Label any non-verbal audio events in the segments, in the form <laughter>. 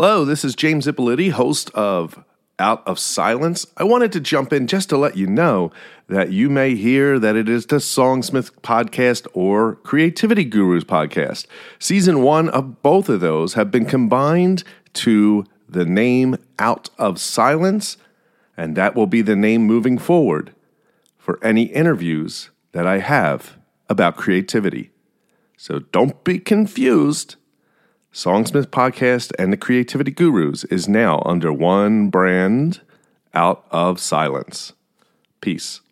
Hello, this is James Ippoliti, host of Out of Silence. I wanted to jump in just to let you know that you may hear that it is the Songsmith podcast or Creativity Gurus podcast. Season one of both of those have been combined to the name Out of Silence, and that will be the name moving forward for any interviews that I have about creativity. So don't be confused. Songsmith Podcast and the Creativity Gurus is now under one brand out of silence. Peace.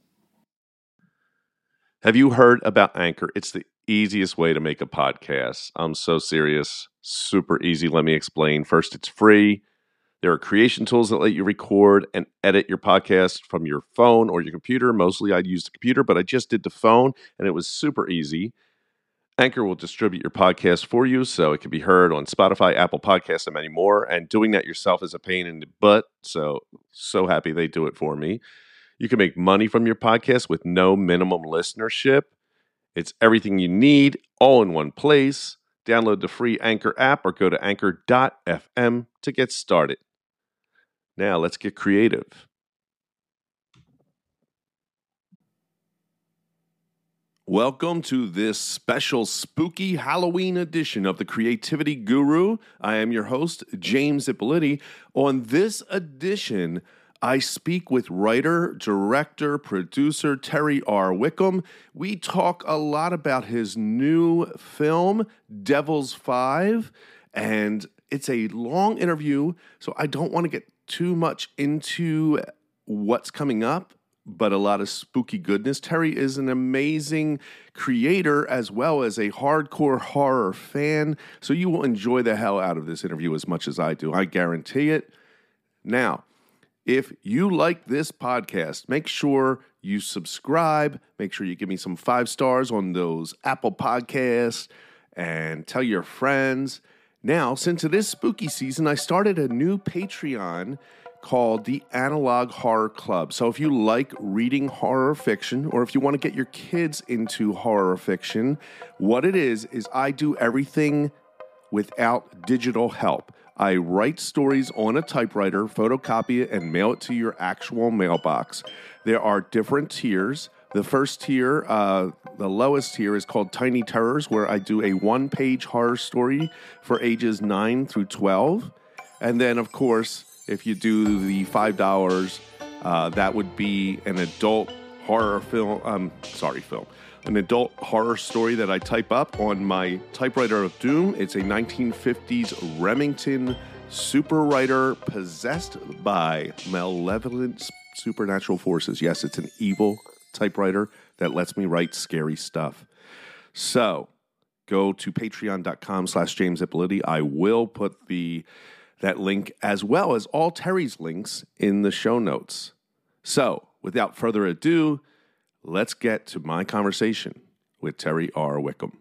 Have you heard about Anchor? It's the easiest way to make a podcast. I'm so serious. Super easy. Let me explain. First, it's free. There are creation tools that let you record and edit your podcast from your phone or your computer. Mostly I'd use the computer, but I just did the phone and it was super easy. Anchor will distribute your podcast for you so it can be heard on Spotify, Apple Podcasts, and many more. And doing that yourself is a pain in the butt. So, so happy they do it for me. You can make money from your podcast with no minimum listenership. It's everything you need all in one place. Download the free Anchor app or go to anchor.fm to get started. Now, let's get creative. Welcome to this special spooky Halloween edition of the Creativity Guru. I am your host, James Ippoliti. On this edition, I speak with writer, director, producer Terry R. Wickham. We talk a lot about his new film, Devil's Five, and it's a long interview, so I don't want to get too much into what's coming up but a lot of spooky goodness. Terry is an amazing creator as well as a hardcore horror fan. So you will enjoy the hell out of this interview as much as I do. I guarantee it. Now, if you like this podcast, make sure you subscribe. Make sure you give me some five stars on those Apple Podcasts and tell your friends. Now, since it is spooky season, I started a new Patreon called the Analog Horror Club. So if you like reading horror fiction or if you want to get your kids into horror fiction, what it is is I do everything without digital help. I write stories on a typewriter, photocopy it, and mail it to your actual mailbox. There are different tiers. The first tier, uh, the lowest tier, is called Tiny Terrors, where I do a one page horror story for ages 9 through 12. And then, of course, if you do the five dollars, uh, that would be an adult horror film. Um, sorry, film. An adult horror story that I type up on my typewriter of doom. It's a 1950s Remington super writer possessed by malevolent supernatural forces. Yes, it's an evil typewriter that lets me write scary stuff. So go to patreon.com slash James Ippoliti. I will put the that link as well as all Terry's links in the show notes. So, without further ado, let's get to my conversation with Terry R. Wickham.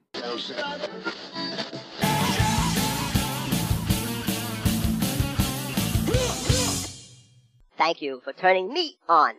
Thank you for turning me on.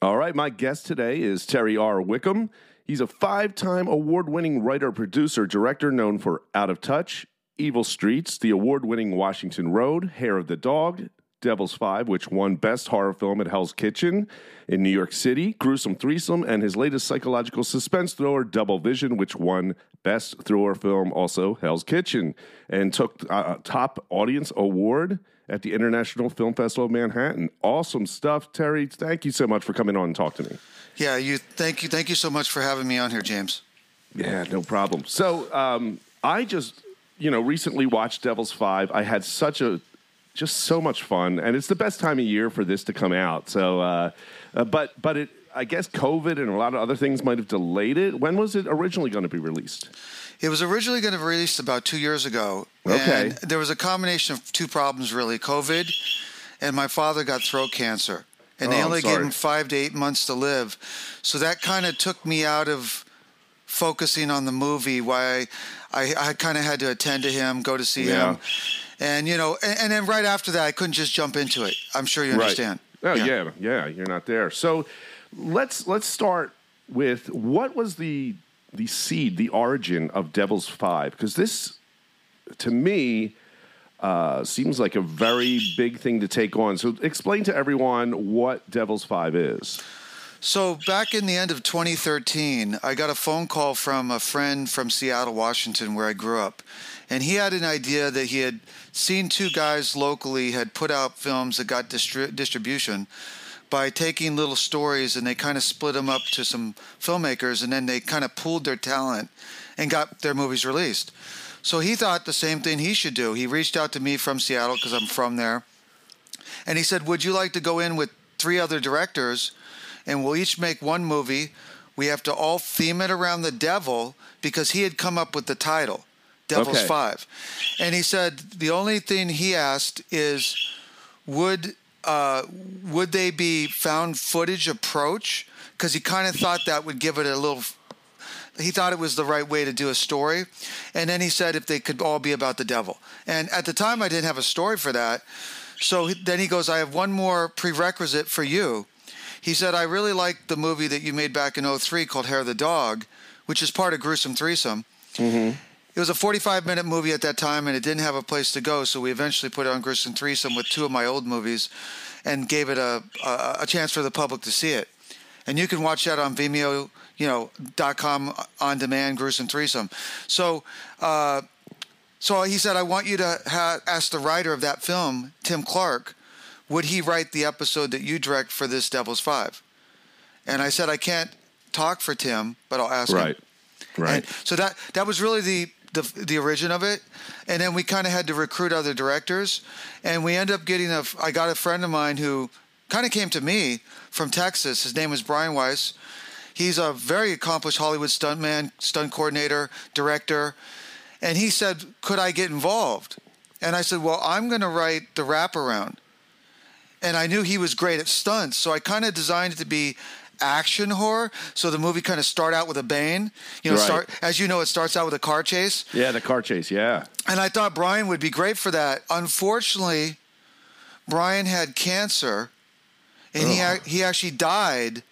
All right, my guest today is Terry R. Wickham. He's a five time award winning writer, producer, director known for Out of Touch, Evil Streets, the award winning Washington Road, Hair of the Dog, Devil's Five, which won Best Horror Film at Hell's Kitchen in New York City, Gruesome Threesome, and his latest psychological suspense thriller, Double Vision, which won Best Thriller Film, also Hell's Kitchen, and took a uh, top audience award at the International Film Festival of Manhattan. Awesome stuff, Terry. Thank you so much for coming on and talk to me. Yeah, you. Thank you. Thank you so much for having me on here, James. Yeah, no problem. So um, I just you know, recently watched Devil's Five. I had such a just so much fun, and it's the best time of year for this to come out. So, uh, uh, but but it, I guess COVID and a lot of other things might have delayed it. When was it originally going to be released? It was originally going to be released about two years ago. Okay. And there was a combination of two problems, really COVID, and my father got throat cancer. And Oh, they only gave him five to eight months to live. So that kind of took me out of focusing on the movie. Why I, I kind of had to attend to him, go to see Yeah. him. And, you know, and, and then right after that, I couldn't just jump into it. I'm sure you understand. Right. Oh yeah. yeah, You're not there. So let's let's start with what was the the seed, the origin of Devil's Five? Because this, to me, uh, seems like a very big thing to take on. So, explain to everyone what Devil's Five is. So back in the end of 2013, I got a phone call from a friend from Seattle, Washington, where I grew up, and he had an idea that he had seen two guys locally had put out films that got distri- distribution by taking little stories and they kind of split them up to some filmmakers and then they kind of pooled their talent and got their movies released. So he thought the same thing he should do. He reached out to me from Seattle because I'm from there. And he said, Would you like to go in with three other directors and we'll each make one movie? We have to all theme it around the devil because he had come up with the title, Devil's Okay. Five. And he said, The only thing he asked is, Would uh, would they be found footage approach? Because he kind of thought that would give it a little he thought it was the right way to do a story. And then he said if they could all be about the devil. And at the time, I didn't have a story for that. So then he goes, I have one more prerequisite for you. He said, I really liked the movie that you made back in 03 called Hair of the Dog, which is part of Gruesome Threesome. It was a 45 minute movie at that time and it didn't have a place to go. So we eventually put it on Gruesome Threesome with two of my old movies and gave it a, a, a chance for the public to see it. And you can watch that on Vimeo, you know, dot com on demand, gruesome threesome. So, uh, so he said, I want you to ha- ask the writer of that film, Tim Clark, would he write the episode that you direct for this Devil's Five? And I said, I can't talk for Tim, but I'll ask him. Right. Right. So that that was really the the, the origin of it, and then we kind of had to recruit other directors, and we ended up getting a. I got a friend of mine who kind of came to me from Texas. His name is Brian Weiss. He's a very accomplished Hollywood stuntman, stunt coordinator, director, and he said, "Could I get involved?" And I said, "Well, I'm going to write the wraparound." And I knew he was great at stunts, so I kind of designed it to be action horror. So the movie kind of start out with a bang. You know, Right. start as you know, it starts out with a car chase. yeah, the car chase. Yeah. And I thought Brian would be great for that. Unfortunately, Brian had cancer, and he ac- he actually died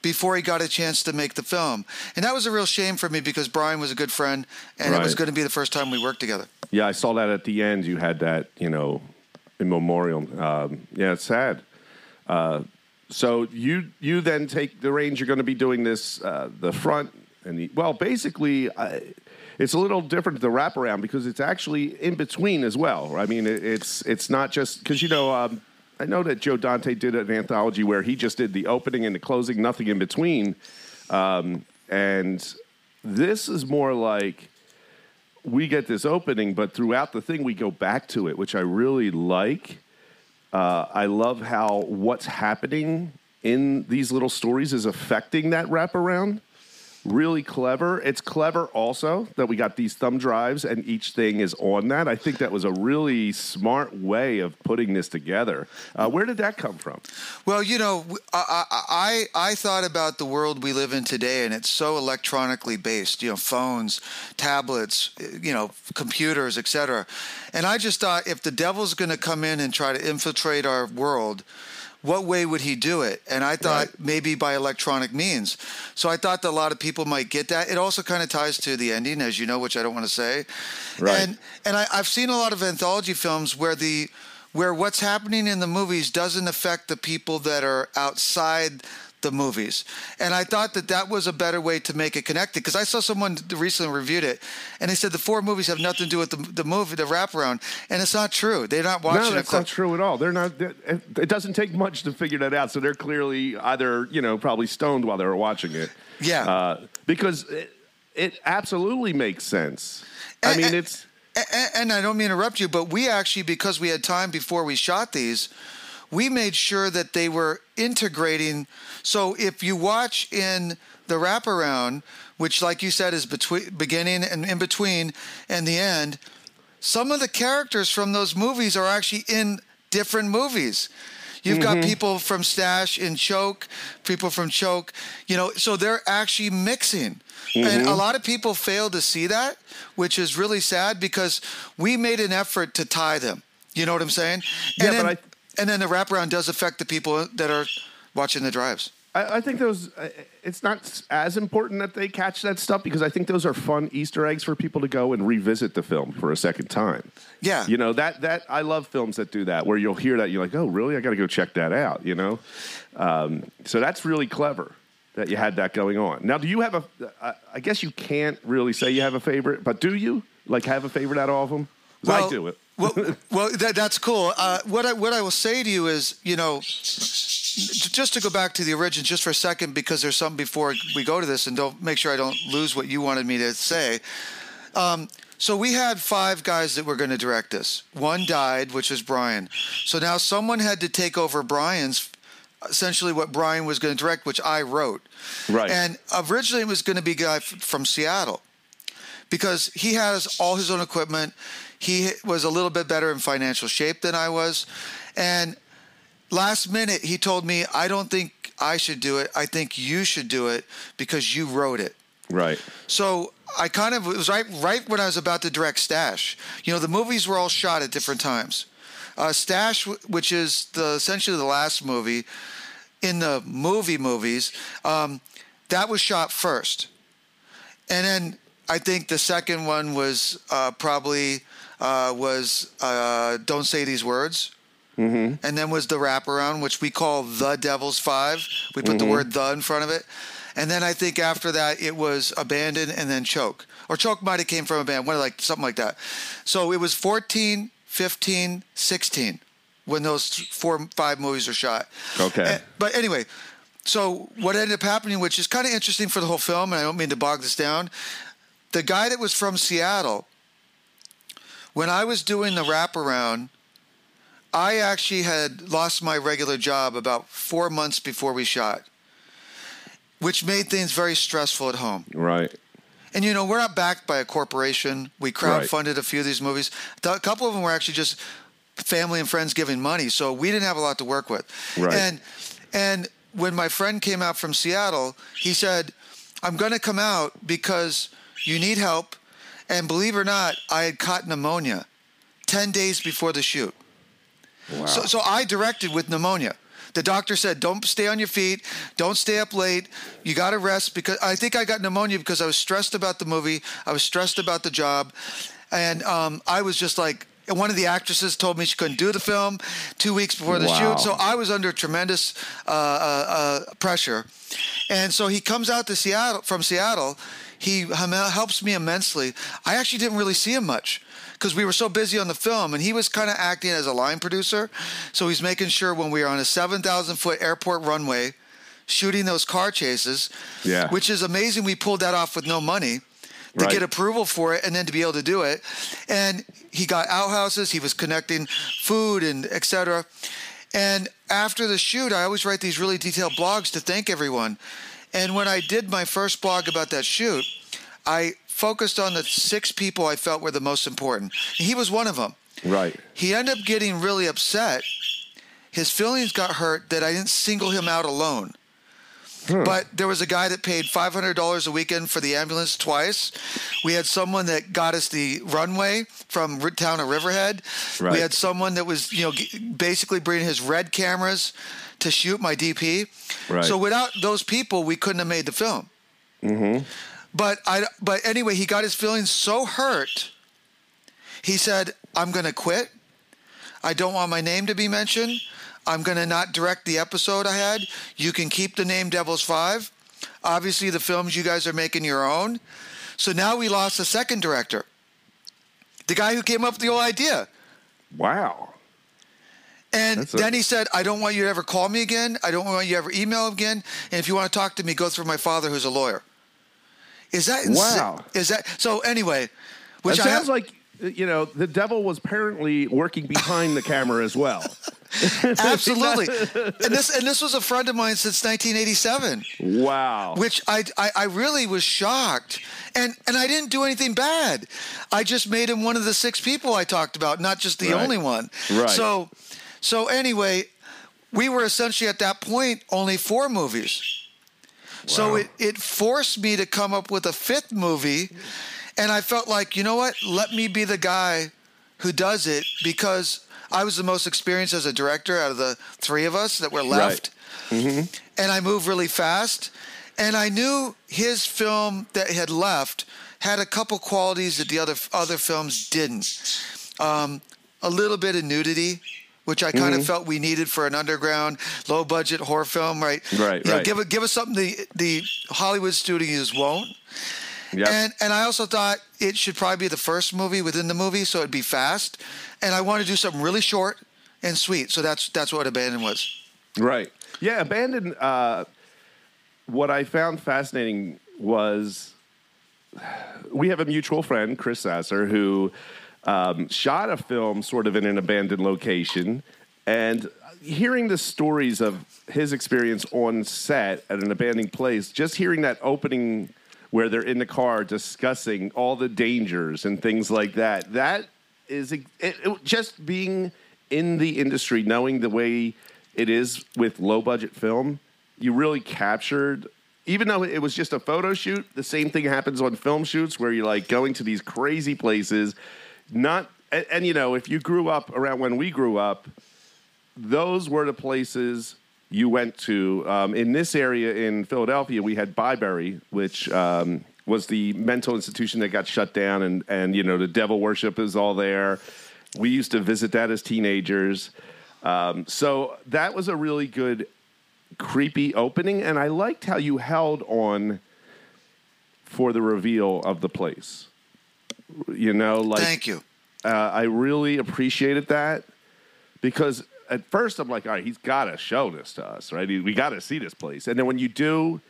before he got a chance to make the film. And that was a real shame for me because Brian was a good friend, and it was going to be the first time we worked together. Yeah, I saw that at the end. You had that, you know, in memorial. Um, yeah, it's sad. Uh, so you you then take the range. You're going to be doing this uh, the front and the well, basically. I, it's a little different to the wraparound because it's actually in between as well. I mean, it, it's it's not just because you know um, I know that Joe Dante did an anthology where he just did the opening and the closing, nothing in between, um, and this is more like we get this opening, but throughout the thing we go back to it, which I really like. Uh, I love how what's happening in these little stories is affecting that wraparound. Really clever. It's clever also that we got these thumb drives and each thing is on that. I think that was a really smart way of putting this together. Uh, where did that come from? Well, you know, I, I, I thought about the world we live in today, and it's so electronically based. You know, phones, tablets, you know, computers, etc. And I just thought, if the devil's going to come in and try to infiltrate our world, what way would he do it? And I thought Right. maybe by electronic means. So I thought that a lot of people might get that. It also kind of ties to the ending, as you know, which I don't want to say. Right. And and I, I've seen a lot of anthology films where the where what's happening in the movies doesn't affect the people that are outside the movies. And I thought that that was a better way to make it connected because I saw someone recently reviewed it and they said the four movies have nothing to do with the, the movie, the wraparound. And it's not true. They're not watching no, that's not true at all. They're not. It it doesn't take much to figure that out. So they're clearly either you know probably stoned while they were watching it. Yeah. uh, because it, it absolutely makes sense. I mean, and- it's and, and I don't mean to interrupt you, but we actually, because we had time before we shot these, we made sure that they were integrating. So if you watch in the wraparound, which, like you said, is between beginning and in between and the end, some of the characters from those movies are actually in different movies. You've got mm-hmm. people from Stash in Choke, people from Choke, you know, so they're actually mixing. And a mm-hmm. lot of people fail to see that, which is really sad because we made an effort to tie them. You know what I'm saying? Yeah, and then, but and then the wraparound does affect the people that are watching the drives. I, I think those. It's not as important that they catch that stuff because I think those are fun Easter eggs for people to go and revisit the film for a second time. Yeah. you know that that I love films that do that where you'll hear that you're like, oh, really? I got to go check that out. You know, um, so that's really clever that you had that going on. Now, do you have a? I- I guess you can't really say you have a favorite, but do you like have a favorite out of all of them? 'Cause I do it. Well, well that, that's cool. Uh, what I what I will say to you is, you know, just to go back to the origin just for a second, because there's something before we go to this, and don't make sure I don't lose what you wanted me to say. Um, so we had five guys that were going to direct this. One died, which was Brian. So now someone had to take over Brian's, essentially what Brian was going to direct, which I wrote. Right. And originally it was going to be a guy f- from Seattle because he has all his own equipment. He was a little bit better in financial shape than I was. And last minute, he told me, I don't think I should do it. I think you should do it because you wrote it. Right. So I kind of, it was right, right when I was about to direct Stash. You know, the movies were all shot at different times. Uh, Stash, which is the essentially the last movie in the movie movies, um, that was shot first. And then I think the second one was uh, probably uh, was uh, "Don't Say These Words," mm-hmm. and then was the wraparound, which we call "The Devil's Five. We put the word "the" in front of it, and then I think after that it was "Abandon" and then "Choke," or "Choke" might have came from a band, one like something like that. So it was 14, 15, 16 when those four five movies were shot. Okay. Eh, but anyway, so what ended up happening, which is kind of interesting for the whole film, and I don't mean to bog this down, the guy that was from Seattle, when I was doing the wraparound, I actually had lost my regular job about four months before we shot, which made things very stressful at home. Right. And you know, we're not backed by a corporation. We crowdfunded a few of these movies. A couple of them were actually just family and friends giving money, so we didn't have a lot to work with. Right. And and when my friend came out from Seattle, he said, "I'm going to come out because you need help." And believe it or not, I had caught pneumonia 10 days before the shoot. Wow. So, so I directed with pneumonia. The doctor said, "Don't stay on your feet. Don't stay up late. You got to rest." Because I think I got pneumonia because I was stressed about the movie. I was stressed about the job, and um, I was just like. One of the actresses told me she couldn't do the film two weeks before the Wow. shoot, so I was under tremendous uh, uh, uh, pressure. And so he comes out to Seattle from Seattle. He uh, helps me immensely. I actually didn't really see him much because we were so busy on the film, and he was kind of acting as a line producer. So he's making sure when we are on a 7,000 foot airport runway, shooting those car chases, Yeah. which is amazing. We pulled that off with no money to Right. get approval for it and then to be able to do it. And he got outhouses. He was connecting food and et cetera. And after the shoot, I always write these really detailed blogs to thank everyone. And when I did my first blog about that shoot, I focused on the six people I felt were the most important. He was one of them. Right. He ended up getting really upset. His feelings got hurt that I didn't single him out alone. But there was a guy that paid $500 a weekend for the ambulance twice. We had someone that got us the runway from town of Riverhead. Right. We had someone that was, you know, basically bringing his red cameras to shoot my DP. Right. So without those people, we couldn't have made the film. Mm-hmm. But I, but anyway, he got his feelings so hurt. He said, "I'm going to quit. I don't want my name to be mentioned. I'm going to not direct the episode I had. You can keep the name Devil's Five. Obviously, the films you guys are making your own. So now we lost a second director, the guy who came up with the whole idea. Wow. And That's a- then he said, I don't want you to ever call me again. I don't want you to ever email again. And if you want to talk to me, go through my father, who's a lawyer. Is that insa- Wow. Is that so? Anyway, which I sounds like you know the devil was apparently working behind the camera as well. <laughs> absolutely. and this and this was a friend of mine since 1987. Wow. which I, I I really was shocked, and and I didn't do anything bad. I just made him one of the six people I talked about, not just the Right. only one. Right. So, so anyway, we were essentially at that point only four movies. So it it forced me to come up with a fifth movie, and I felt like you know what? Let me be the guy who does it because I was the most experienced as a director out of the three of us that were left. And I moved really fast. And I knew his film that had left had a couple qualities that the other other films didn't. Um, a little bit of nudity, which I kind of felt we needed for an underground, low budget horror film, right? Right, You know, give give us something the the Hollywood studios won't. Yeah. And and I also thought it should probably be the first movie within the movie, so it'd be fast. And I want to do something really short and sweet. So that's that's what Abandon was. Right. Yeah, Abandoned. Uh, what I found fascinating was we have a mutual friend, Chris Sasser, who um, shot a film sort of in an abandoned location. And hearing the stories of his experience on set at an abandoned place, just hearing that opening where they're in the car discussing all the dangers and things like that, that is it, it, just being in the industry, knowing the way it is with low budget film, you really captured. Even though it was just a photo shoot, the same thing happens on film shoots where you're like going to these crazy places. Not and, and you know if you grew up around when we grew up, those were the places you went to. Um, in this area in Philadelphia, we had Byberry, which um, was the mental institution that got shut down, and and you know the devil worship is all there. We used to visit that as teenagers. Um, so that was a really good, creepy opening, and I liked how you held on for the reveal of the place. You know, like Thank you. uh, I really appreciated that because at first I'm like, all right, he's got to show this to us, right? We got to see this place. And then when you do,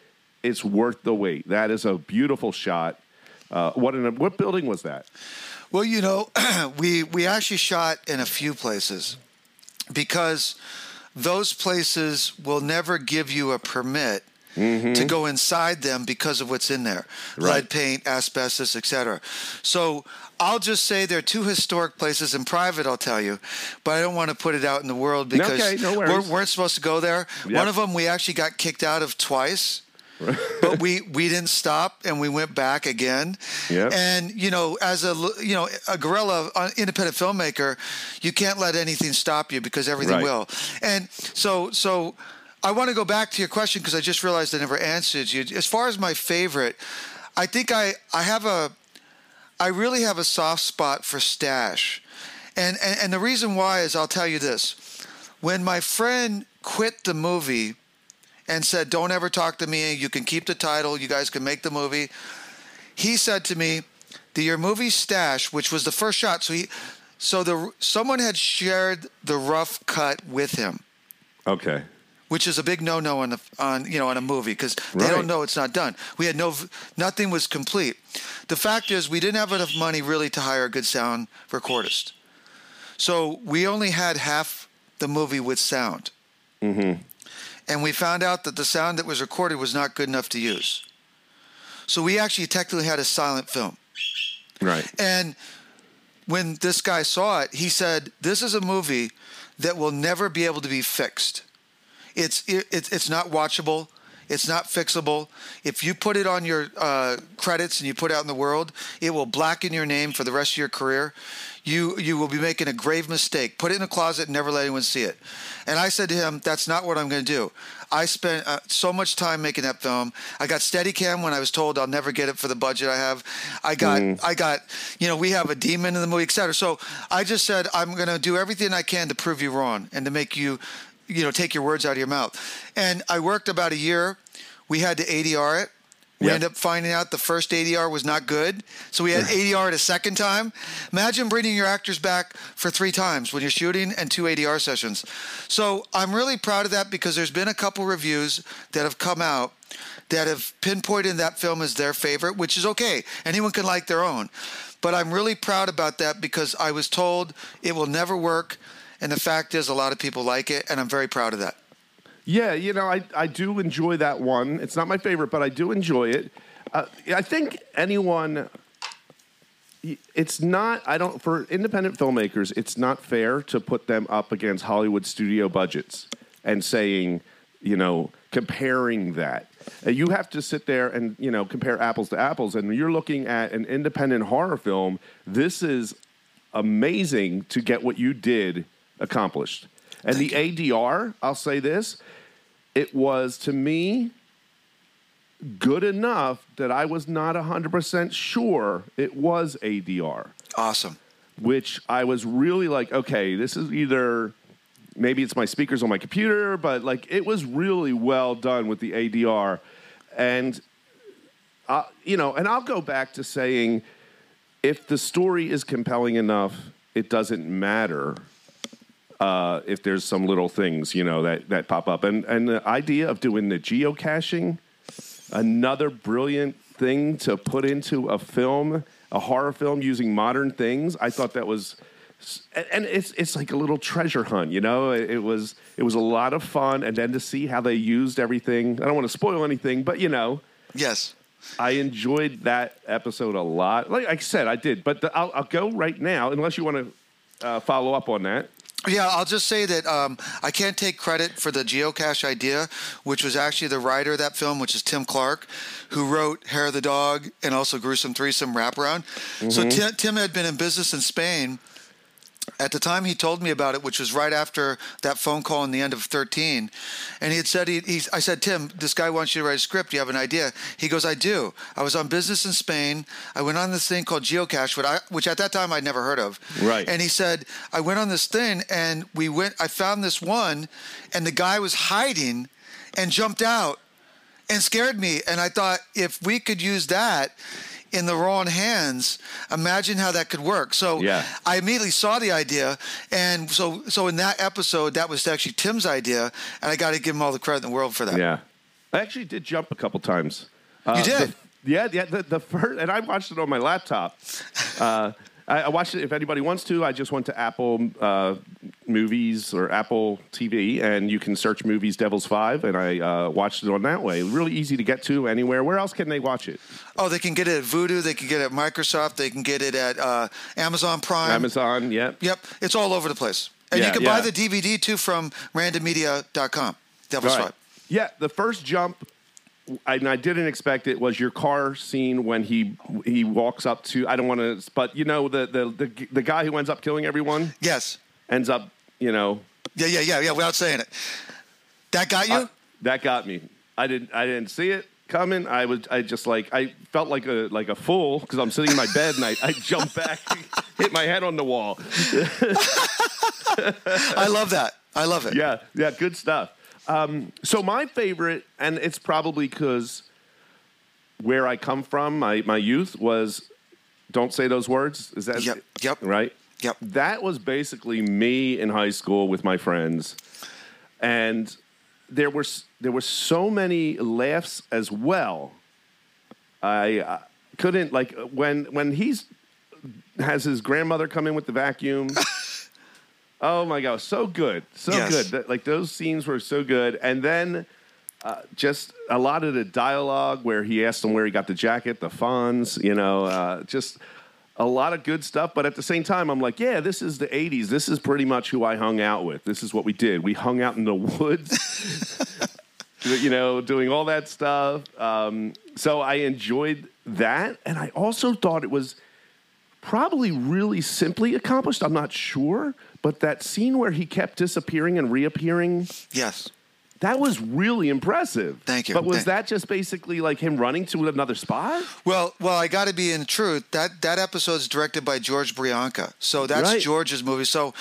it's worth the wait. That is a beautiful shot. Uh, what in a, what building was that? Well, you know, <clears throat> we we actually shot in a few places because those places will never give you a permit to go inside them because of what's in there Right. lead paint asbestos etc so i'll just say there are two historic places in private i'll tell you but i don't want to put it out in the world because Okay, no we weren't supposed to go there Yep. one of them we actually got kicked out of twice <laughs> but we we didn't stop and we went back again Yep. and you know as a you know a guerrilla independent filmmaker you can't let anything stop you because everything Right. will and so so i want to go back to your question because i just realized i never answered you as far as my favorite i think i i have a i really have a soft spot for stash and and, and the reason why is i'll tell you this when my friend quit the movie and said, Don't ever talk to me. You can keep the title. You guys can make the movie. He said to me, the your movie stash, which was the first shot. So he, so the someone had shared the rough cut with him, Okay. Which is a big no-no on the on you know on a movie because they Right. don't know it's not done. We had no, nothing was complete. The fact is, we didn't have enough money really to hire a good sound recordist, so we only had half the movie with sound. Mm-hmm. And we found out that the sound that was recorded was not good enough to use. So we actually technically had a silent film. Right. And when this guy saw it, he said, "This is a movie that will never be able to be fixed. It's it's it's not watchable. It's not fixable. If you put it on your uh, credits and you put it out in the world, it will blacken your name for the rest of your career. You you will be making a grave mistake. Put it in a closet and never let anyone see it." And I said to him, "That's not what I'm going to do. I spent uh, so much time making that film. I got Steadicam when I was told I'll never get it for the budget I have. I got I got you know we have a demon in the movie, etc. So I just said I'm going to do everything I can to prove you wrong and to make you you know take your words out of your mouth. And I worked about a year. We had to ADR it. We Yeah. ended up finding out the first ADR was not good, so we had ADR it a second time. Imagine bringing your actors back for three times when you're shooting and two ADR sessions. So I'm really proud of that because there's been a couple reviews that have come out that have pinpointed that film as their favorite, which is okay. Anyone can like their own. But I'm really proud about that because I was told it will never work. And the fact is, a lot of people like it, and I'm very proud of that. Yeah, you know, I, I do enjoy that one. It's not my favorite, but I do enjoy it. Uh, I think anyone, it's not, I don't, for independent filmmakers, it's not fair to put them up against Hollywood studio budgets and saying, you know, comparing that. Uh, You have to sit there and, you know, compare apples to apples. And you're looking at an independent horror film, this is amazing to get what you did accomplished. And the ADR, I'll say this, it was to me good enough that I was not 100% sure it was ADR, Awesome. which I was really like, okay, this is either maybe it's my speakers on my computer, but like it was really well done with the ADR. And, uh, you know, and I'll go back to saying if the story is compelling enough, it doesn't matter uh, if there's some little things, you know, that, that pop up. And, and the idea of doing the geocaching, another brilliant thing to put into a film, a horror film using modern things. I thought that was, and it's it's like a little treasure hunt, you know. It, it was it was a lot of fun, and then to see how they used everything. I don't want to spoil anything, but you know, Yes. I enjoyed that episode a lot. Like I said, I did, but the, I'll, I'll go right now, unless you want to uh, follow up on that. Yeah, I'll just say that um, I can't take credit for the geocache idea, which was actually the writer of that film, which is Tim Clark, who wrote Hair of the Dog and also Gruesome Threesome Wraparound. So Tim, Tim had been in business in Spain. At the time he told me about it, which was right after that phone call in the end of 13, and he had said, he, he's, I said, Tim, this guy wants you to write a script. You have an idea? He goes, I do. I was on business in Spain. I went on this thing called Geocache, which, I, which at that time I'd never heard of. Right. And he said, I went on this thing and we went, I found this one and the guy was hiding and jumped out and scared me. And I thought, if we could use that in the wrong hands, imagine how that could work. So Yeah. I immediately saw the idea. And so, so in that episode, that was actually Tim's idea. And I got to give him all the credit in the world for that. Yeah, I actually did jump a couple times. Uh, You did? the- yeah, yeah. The, the first, and I watched it on my laptop. Uh, I, I watched it. If anybody wants to, I just went to Apple uh, Movies or Apple TV, and you can search movies Devil's Five, and I uh, watched it on that way. Really easy to get to anywhere. Where else can they watch it? Oh, they can get it at Vudu. They can get it at Microsoft. They can get it at uh, Amazon Prime. Amazon. Yep. Yep, it's all over the place. And Yeah, you can yeah. buy the DVD too from randommedia.com. Devil's Right. Five. Yeah, the first jump, and I didn't expect it, was your car scene when he he walks up to. I don't want to, but you know the the the, the guy who ends up killing everyone Yes. ends up, you know, Yeah, yeah, yeah, yeah. Without saying it, that got you. Uh, that got me. I didn't I didn't see it coming. I was I just like I felt like a like a fool because I'm sitting in my bed and I, I jumped back, <laughs> hit my head on the wall. <laughs> <laughs> I love that. I love it. Yeah, yeah, good stuff. Um, so my favorite, and it's probably because where I come from, my my youth was, don't say those words. Is that Yep, yep. right? Yep. That was basically me in high school with my friends, and there were there were so many laughs as well. I uh, couldn't like when when he's has his grandmother come in with the vacuum. <laughs> oh my god, so good, so Yes. good. That- Like those scenes were so good, and then. Uh, just a lot of the dialogue where he asked him where he got the jacket, the Fonz, you know, uh, just a lot of good stuff. But at the same time, I'm like, yeah, this is the 80s. This is pretty much who I hung out with. This is what we did. We hung out in the woods, <laughs> you know, doing all that stuff. Um, so I enjoyed that. And I also thought it was probably really simply accomplished. I'm not sure. But that scene where he kept disappearing and reappearing, Yes. that was really impressive. Thank you. But was Thank- that just basically like him running to another spot? Well, well, I got to be in truth. That that episode's directed by George Brianka, so that's Right. George's movie. So,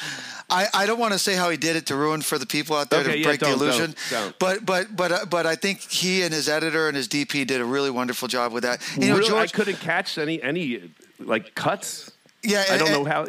I, I don't want to say how he did it to ruin for the people out there Okay, to yeah, break the illusion. don't, don't. But but but uh, but I think he and his editor and his DP did a really wonderful job with that. You know, really, George. I couldn't catch any any like cuts. yeah, I don't and- know how.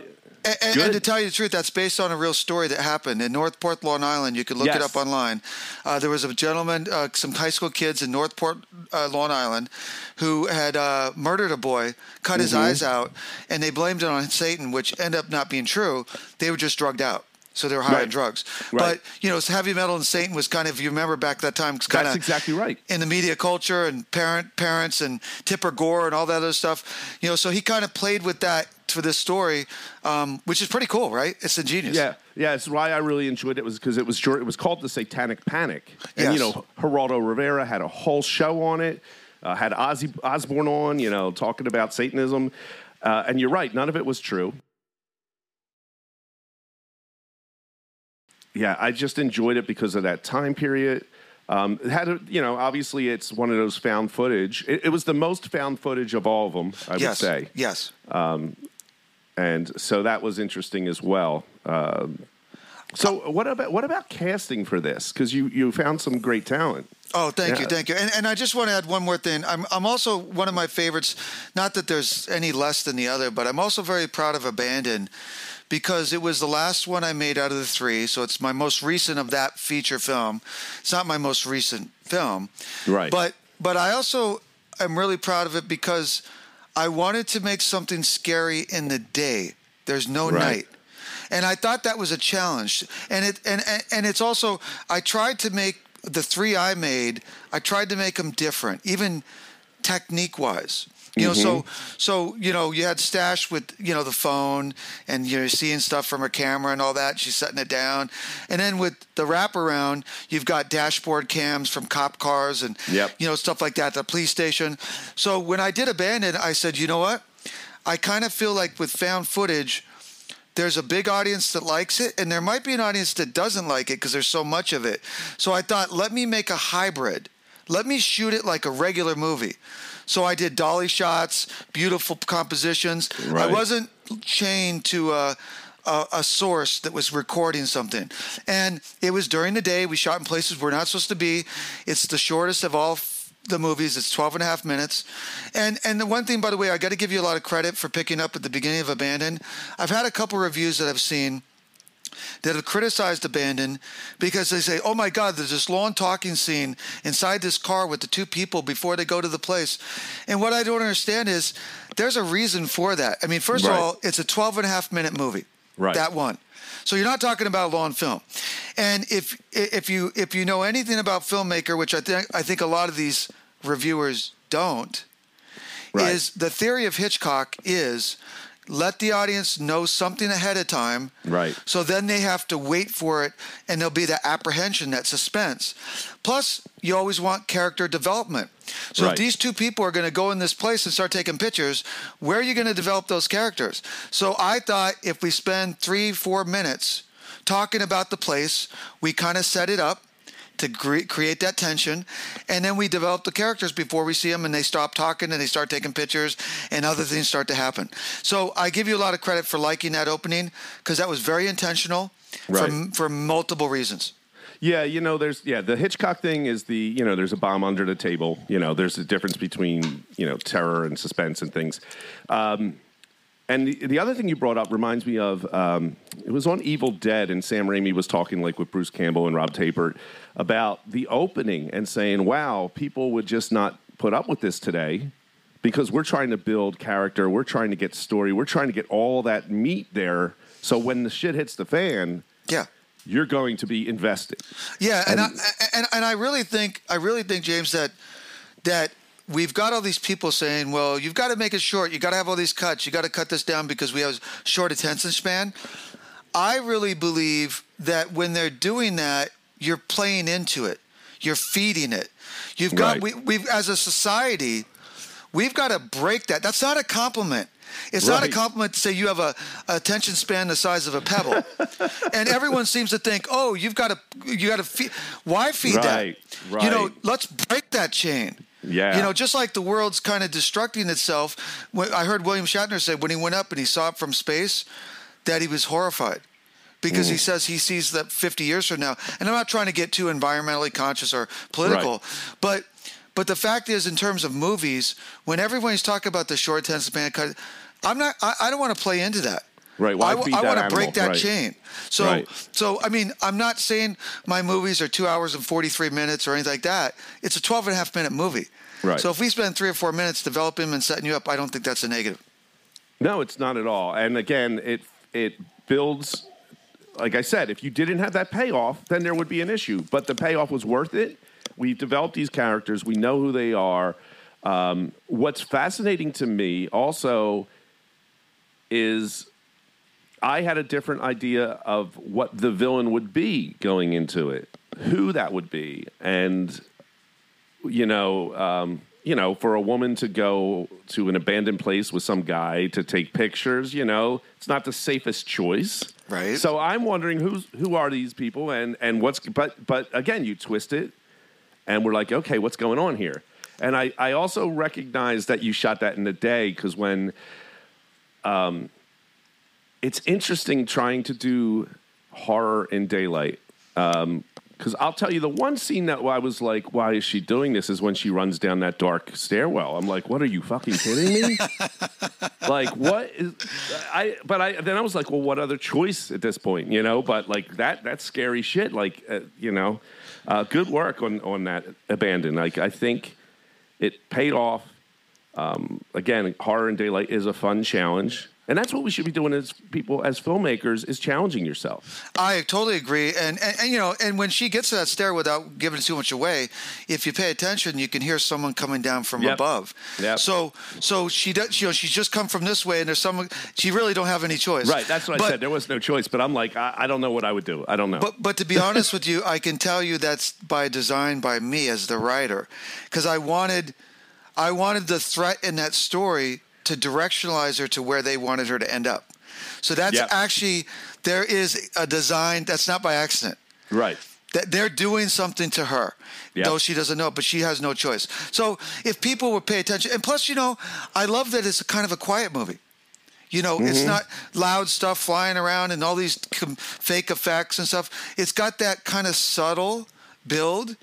And, and, and to tell you the truth, that's based on a real story that happened in Northport, Long Island. You can look it up online. Uh, there was a gentleman, uh, some high school kids in Northport, uh, Long Island, who had uh, murdered a boy, cut his Mm-hmm. eyes out, and they blamed it on Satan, which ended up not being true. They were just drugged out. So they were high on drugs. Right. But, you know, heavy metal and Satan was kind of, if you remember back that time, kind That's of exactly right. in the media culture and parent parents and Tipper Gore and all that other stuff. You know, so he kind of played with that for this story, um, which is pretty cool, right? It's ingenious. Yeah, yeah. It's why I really enjoyed it was because it was short. It was called the Satanic Panic, and you know Geraldo Rivera had a whole show on it. Uh, had Ozzy Osbourne on, you know, talking about Satanism. Uh, and you're right, none of it was true. yeah, I just enjoyed it because of that time period. Um, it had a, you know, obviously it's one of those found footage. It, it was the most found footage of all of them, I would say. yes. Yes. And so that was interesting as well. Um, so what about what about casting for this? Because you you found some great talent. Oh, thank you, thank you. And, and I just want to add one more thing. I'm, I'm also one of my favorites, not that there's any less than the other, but I'm also very proud of Abandon because it was the last one I made out of the three. So it's my most recent of that feature film. It's not my most recent film. Right. But, but I also am really proud of it because I wanted to make something scary in the day. There's no Right. night and I thought that was a challenge. And it and and, and it's also I tried to make the three I made. I tried to make them different, even technique wise. You know, so mm-hmm. so you know, you had Stash with you know the phone, and you're seeing stuff from her camera and all that. She's setting it down, and then with the wraparound, you've got dashboard cams from cop cars and Yep. you know stuff like that. The police station. So when I did Abandon, I said, you know what? I kind of feel like with found footage, there's a big audience that likes it, and there might be an audience that doesn't like it because there's so much of it. So I thought, let me make a hybrid. Let me shoot it like a regular movie. So I did dolly shots, beautiful compositions. I wasn't chained to a, a, a source that was recording something. And it was during the day. We shot in places we're not supposed to be. It's the shortest of all f- the movies. It's 12 and a half minutes. And and the one thing, by the way, I got to give you a lot of credit for picking up at the beginning of Abandon. I've had a couple reviews that I've seen that have criticized Abandon because they say, oh my God, there's this long talking scene inside this car with the two people before they go to the place. And what I don't understand is there's a reason for that. I mean, first Right. of all, it's a 12 and a half minute movie. Right. That one. So you're not talking about a long film. And if if you if you know anything about filmmaker, which I think I think a lot of these reviewers don't, Right. is the theory of Hitchcock is let the audience know something ahead of time. Right. So then they have to wait for it and there'll be that apprehension, that suspense. Plus, you always want character development. So Right. if these two people are going to go in this place and start taking pictures, where are you going to develop those characters? So I thought if we spend three, four minutes talking about the place, we kind of set it up to cre- create that tension. And then we develop the characters before we see them and they stop talking and they start taking pictures and other things start to happen. So I give you a lot of credit for liking that opening because that was very intentional Right. for, for multiple reasons. Yeah, you know, there's yeah, the Hitchcock thing is the you know, there's a bomb under the table. You know, there's a difference between you know terror and suspense and things. Um, and the, the other thing you brought up reminds me of um, it was on Evil Dead, and Sam Raimi was talking like with Bruce Campbell and Rob Tapert about the opening and saying, "Wow, people would just not put up with this today." Because we're trying to build character, we're trying to get story, we're trying to get all that meat there. So when the shit hits the fan, Yeah. you're going to be invested. Yeah, and, And- I, and and I really think I really think James that that we've got all these people saying, "Well, you've got to make it short. You got to have all these cuts. You got to cut this down because we have a short attention span." I really believe that when they're doing that, you're playing into it. You're feeding it. You've got Right. we, we've as a society, we've got to break that. That's not a compliment. It's not a compliment to say you have a, a attention span the size of a pebble, <laughs> and everyone seems to think, "Oh, you've got to, you got to feed." Why feed Right, that? You know, let's break that chain. Yeah. You know, just like the world's kind of destructing itself. When, I heard William Shatner say when he went up and he saw it from space, that he was horrified because he mm. says he sees that 50 years from now. And I'm not trying to get too environmentally conscious or political, but but the fact is, in terms of movies, when everybody's talking about the short attention span cut, I'm not. I, I don't want to play into that. Right, why I, I want to break that Right. chain. So Right. so I mean, I'm not saying my movies are two hours and 43 minutes or anything like that. It's a 12 and a half minute movie. Right. So if we spend three or four minutes developing them and setting you up, I don't think that's a negative. No, it's not at all. And again, it it builds. Like I said, if you didn't have that payoff, then there would be an issue. But the payoff was worth it. We've developed these characters. We know who they are. Um, what's fascinating to me also is I had a different idea of what the villain would be going into it, who that would be, and you know, um, you know, for a woman to go to an abandoned place with some guy to take pictures, you know, it's not the safest choice. Right. So I'm wondering who's who are these people and and what's but but again, you twist it and we're like, okay, what's going on here? And I I also recognize that you shot that in the day because when um it's interesting trying to do horror in daylight. Um, because I'll tell you, the one scene that I was like, "Why is she doing this?" is when she runs down that dark stairwell. I'm like, "What are you fucking kidding me?" <laughs> like, what is I? But I then I was like, "Well, what other choice at this point?" You know. But like that that's scary shit. Like, uh, you know, uh, good work on on that abandon. Like, I think it paid off. Um, again, horror in daylight is a fun challenge. And that's what we should be doing as people, as filmmakers, is challenging yourself. I totally agree, and, and and you know, and when she gets to that stair, without giving too much away, if you pay attention, you can hear someone coming down from Yep. above. Yep. So so she does, you know, she's just come from this way, and there's someone. She really don't have any choice. Right. That's what But- I said. There was no choice. But I'm like, I, I don't know what I would do. I don't know. But but to be <laughs> honest with you, I can tell you that's by design by me as the writer, because I wanted, I wanted the threat in that story to directionalize her to where they wanted her to end up. So that's Yep. actually there is a design that's not by accident. right. That they're doing something to her, Yep. though she doesn't know, but she has no choice. So if people would pay attention, and plus, you know, I love that it's kind of a quiet movie. You know, it's Mm-hmm. not loud stuff flying around and all these com- fake effects and stuff. It's got that kind of subtle build,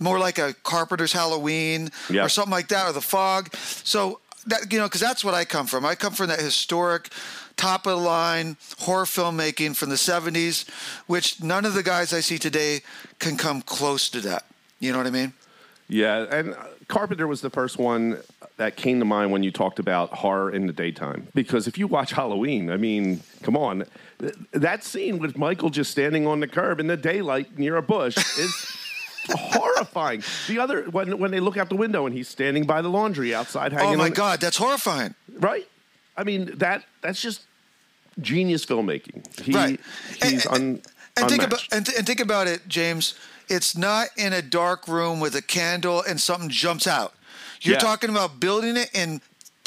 more like a Carpenter's Halloween Yeah. or something like that, or The Fog. So that you know, because that's what I come from. I come from that historic, top of the line horror filmmaking from the '70s, which none of the guys I see today can come close to that. You know what I mean? Yeah. And Carpenter was the first one that came to mind when you talked about horror in the daytime. Because if you watch Halloween, I mean, come on, that scene with Michael just standing on the curb in the daylight near a bush is. Horrifying. The other when when they look out the window and he's standing by the laundry outside hanging. Oh my God, that's horrifying. Right. I mean that that's just genius filmmaking. He Right. he's And- un, And think about and, and think about it, James. It's not in a dark room with a candle and something jumps out. You're Yeah. talking about building it in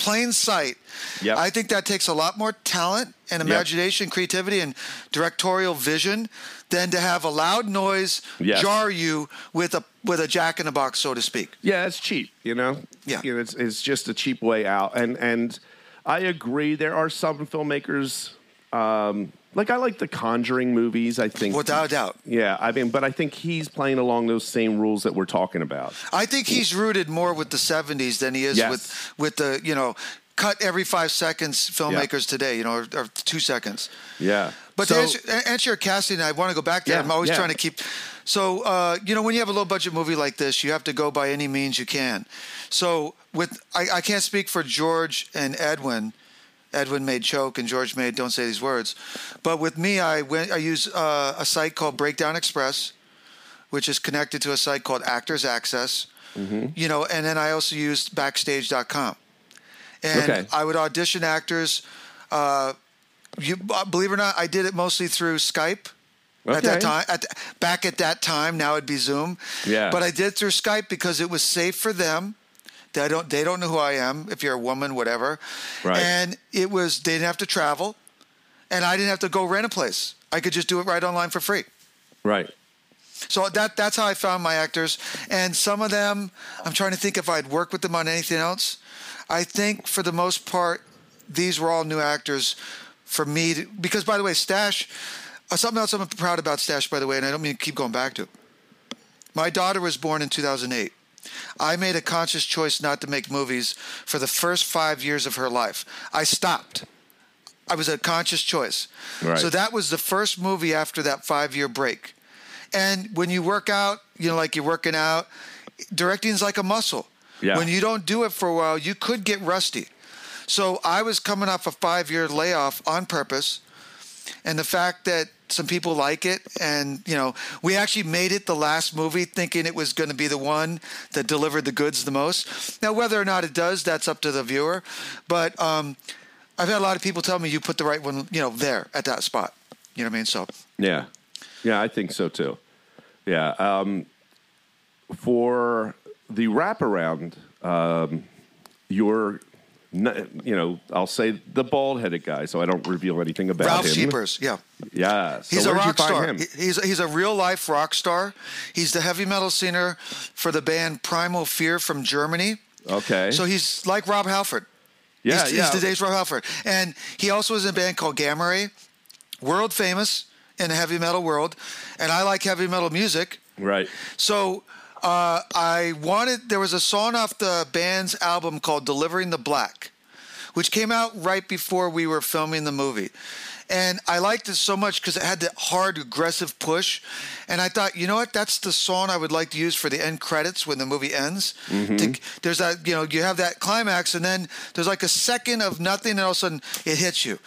plain sight. Yep. I think that takes a lot more talent and imagination, creativity, and directorial vision than to have a loud noise Yes. jar you with a with a jack in the box, so to speak. Yeah, it's cheap, you know. Yeah. you know, it's it's just a cheap way out, and and I agree. There are some filmmakers, um, like I like the Conjuring movies. I think, Without a doubt. yeah. I mean, but I think he's playing along those same rules that we're talking about. I think he's rooted more with the '70s than he is Yes. with with the you know cut every five seconds filmmakers today, you know, or, or two seconds. Yeah, But So- to answer, answer your casting, I want to go back there. Yeah, I'm always yeah. trying to keep. So uh, you know, when you have a low budget movie like this, you have to go by any means you can. So with I, I can't speak for George and Edwin. Edwin made choke and George made don't say these words. But with me, I went. I use uh, a site called Breakdown Express, which is connected to a site called Actors Access. Mm-hmm. You know, and then I also used Backstage.com, and Okay. I would audition actors. Uh, you uh, believe it or not, I did it mostly through Skype. At that time, at, back at that time, now it'd be Zoom. Yeah. But I did it through Skype because it was safe for them. They don't they don't know who I am. If you're a woman, whatever. Right. And it was they didn't have to travel, and I didn't have to go rent a place. I could just do it right online for free. right. So that that's how I found my actors, and some of them I'm trying to think if I'd worked with them on anything else. I think for the most part, these were all new actors for me. To, because by the way, Stash, uh, something else I'm proud about Stash, by the way, and I don't mean to keep going back to. it. My daughter was born in 2008. I made a conscious choice not to make movies for the first five years of her life. I stopped. I was a conscious choice. Right. So that was the first movie after that five year break. And when you work out, you know, like you're working out, directing is like a muscle. Yeah. When you don't do it for a while, you could get rusty. So I was coming off a five year layoff on purpose. And the fact that some people like it, and you know, we actually made it the last movie thinking it was going to be the one that delivered the goods the most. Now, whether or not it does, that's up to the viewer. But um, I've had a lot of people tell me you put the right one, you know, there at that spot. You know what I mean? So Yeah, yeah, I think so too. Yeah, um, for the wraparound, um, your, you know, I'll say the bald headed guy, so I don't reveal anything about Ralf him. Scheepers, yeah. Yeah. So He's a rock star. He's he's a real life rock star. He's the heavy metal singer for the band Primal Fear from Germany. Okay. So he's like Rob Halford. yeah, he's, yeah. he's today's Rob Halford, and he also was in a band called Gamma Ray, world famous in the heavy metal world, and I like heavy metal music. right. So uh, I wanted there was a song off the band's album called "Delivering the Black," which came out right before we were filming the movie. And I liked it so much because it had that hard, aggressive push. And I thought, you know what? That's the song I would like to use for the end credits when the movie ends. Mm-hmm. To- there's that, you know, you have that climax, and then there's like a second of nothing, and all of a sudden it hits you.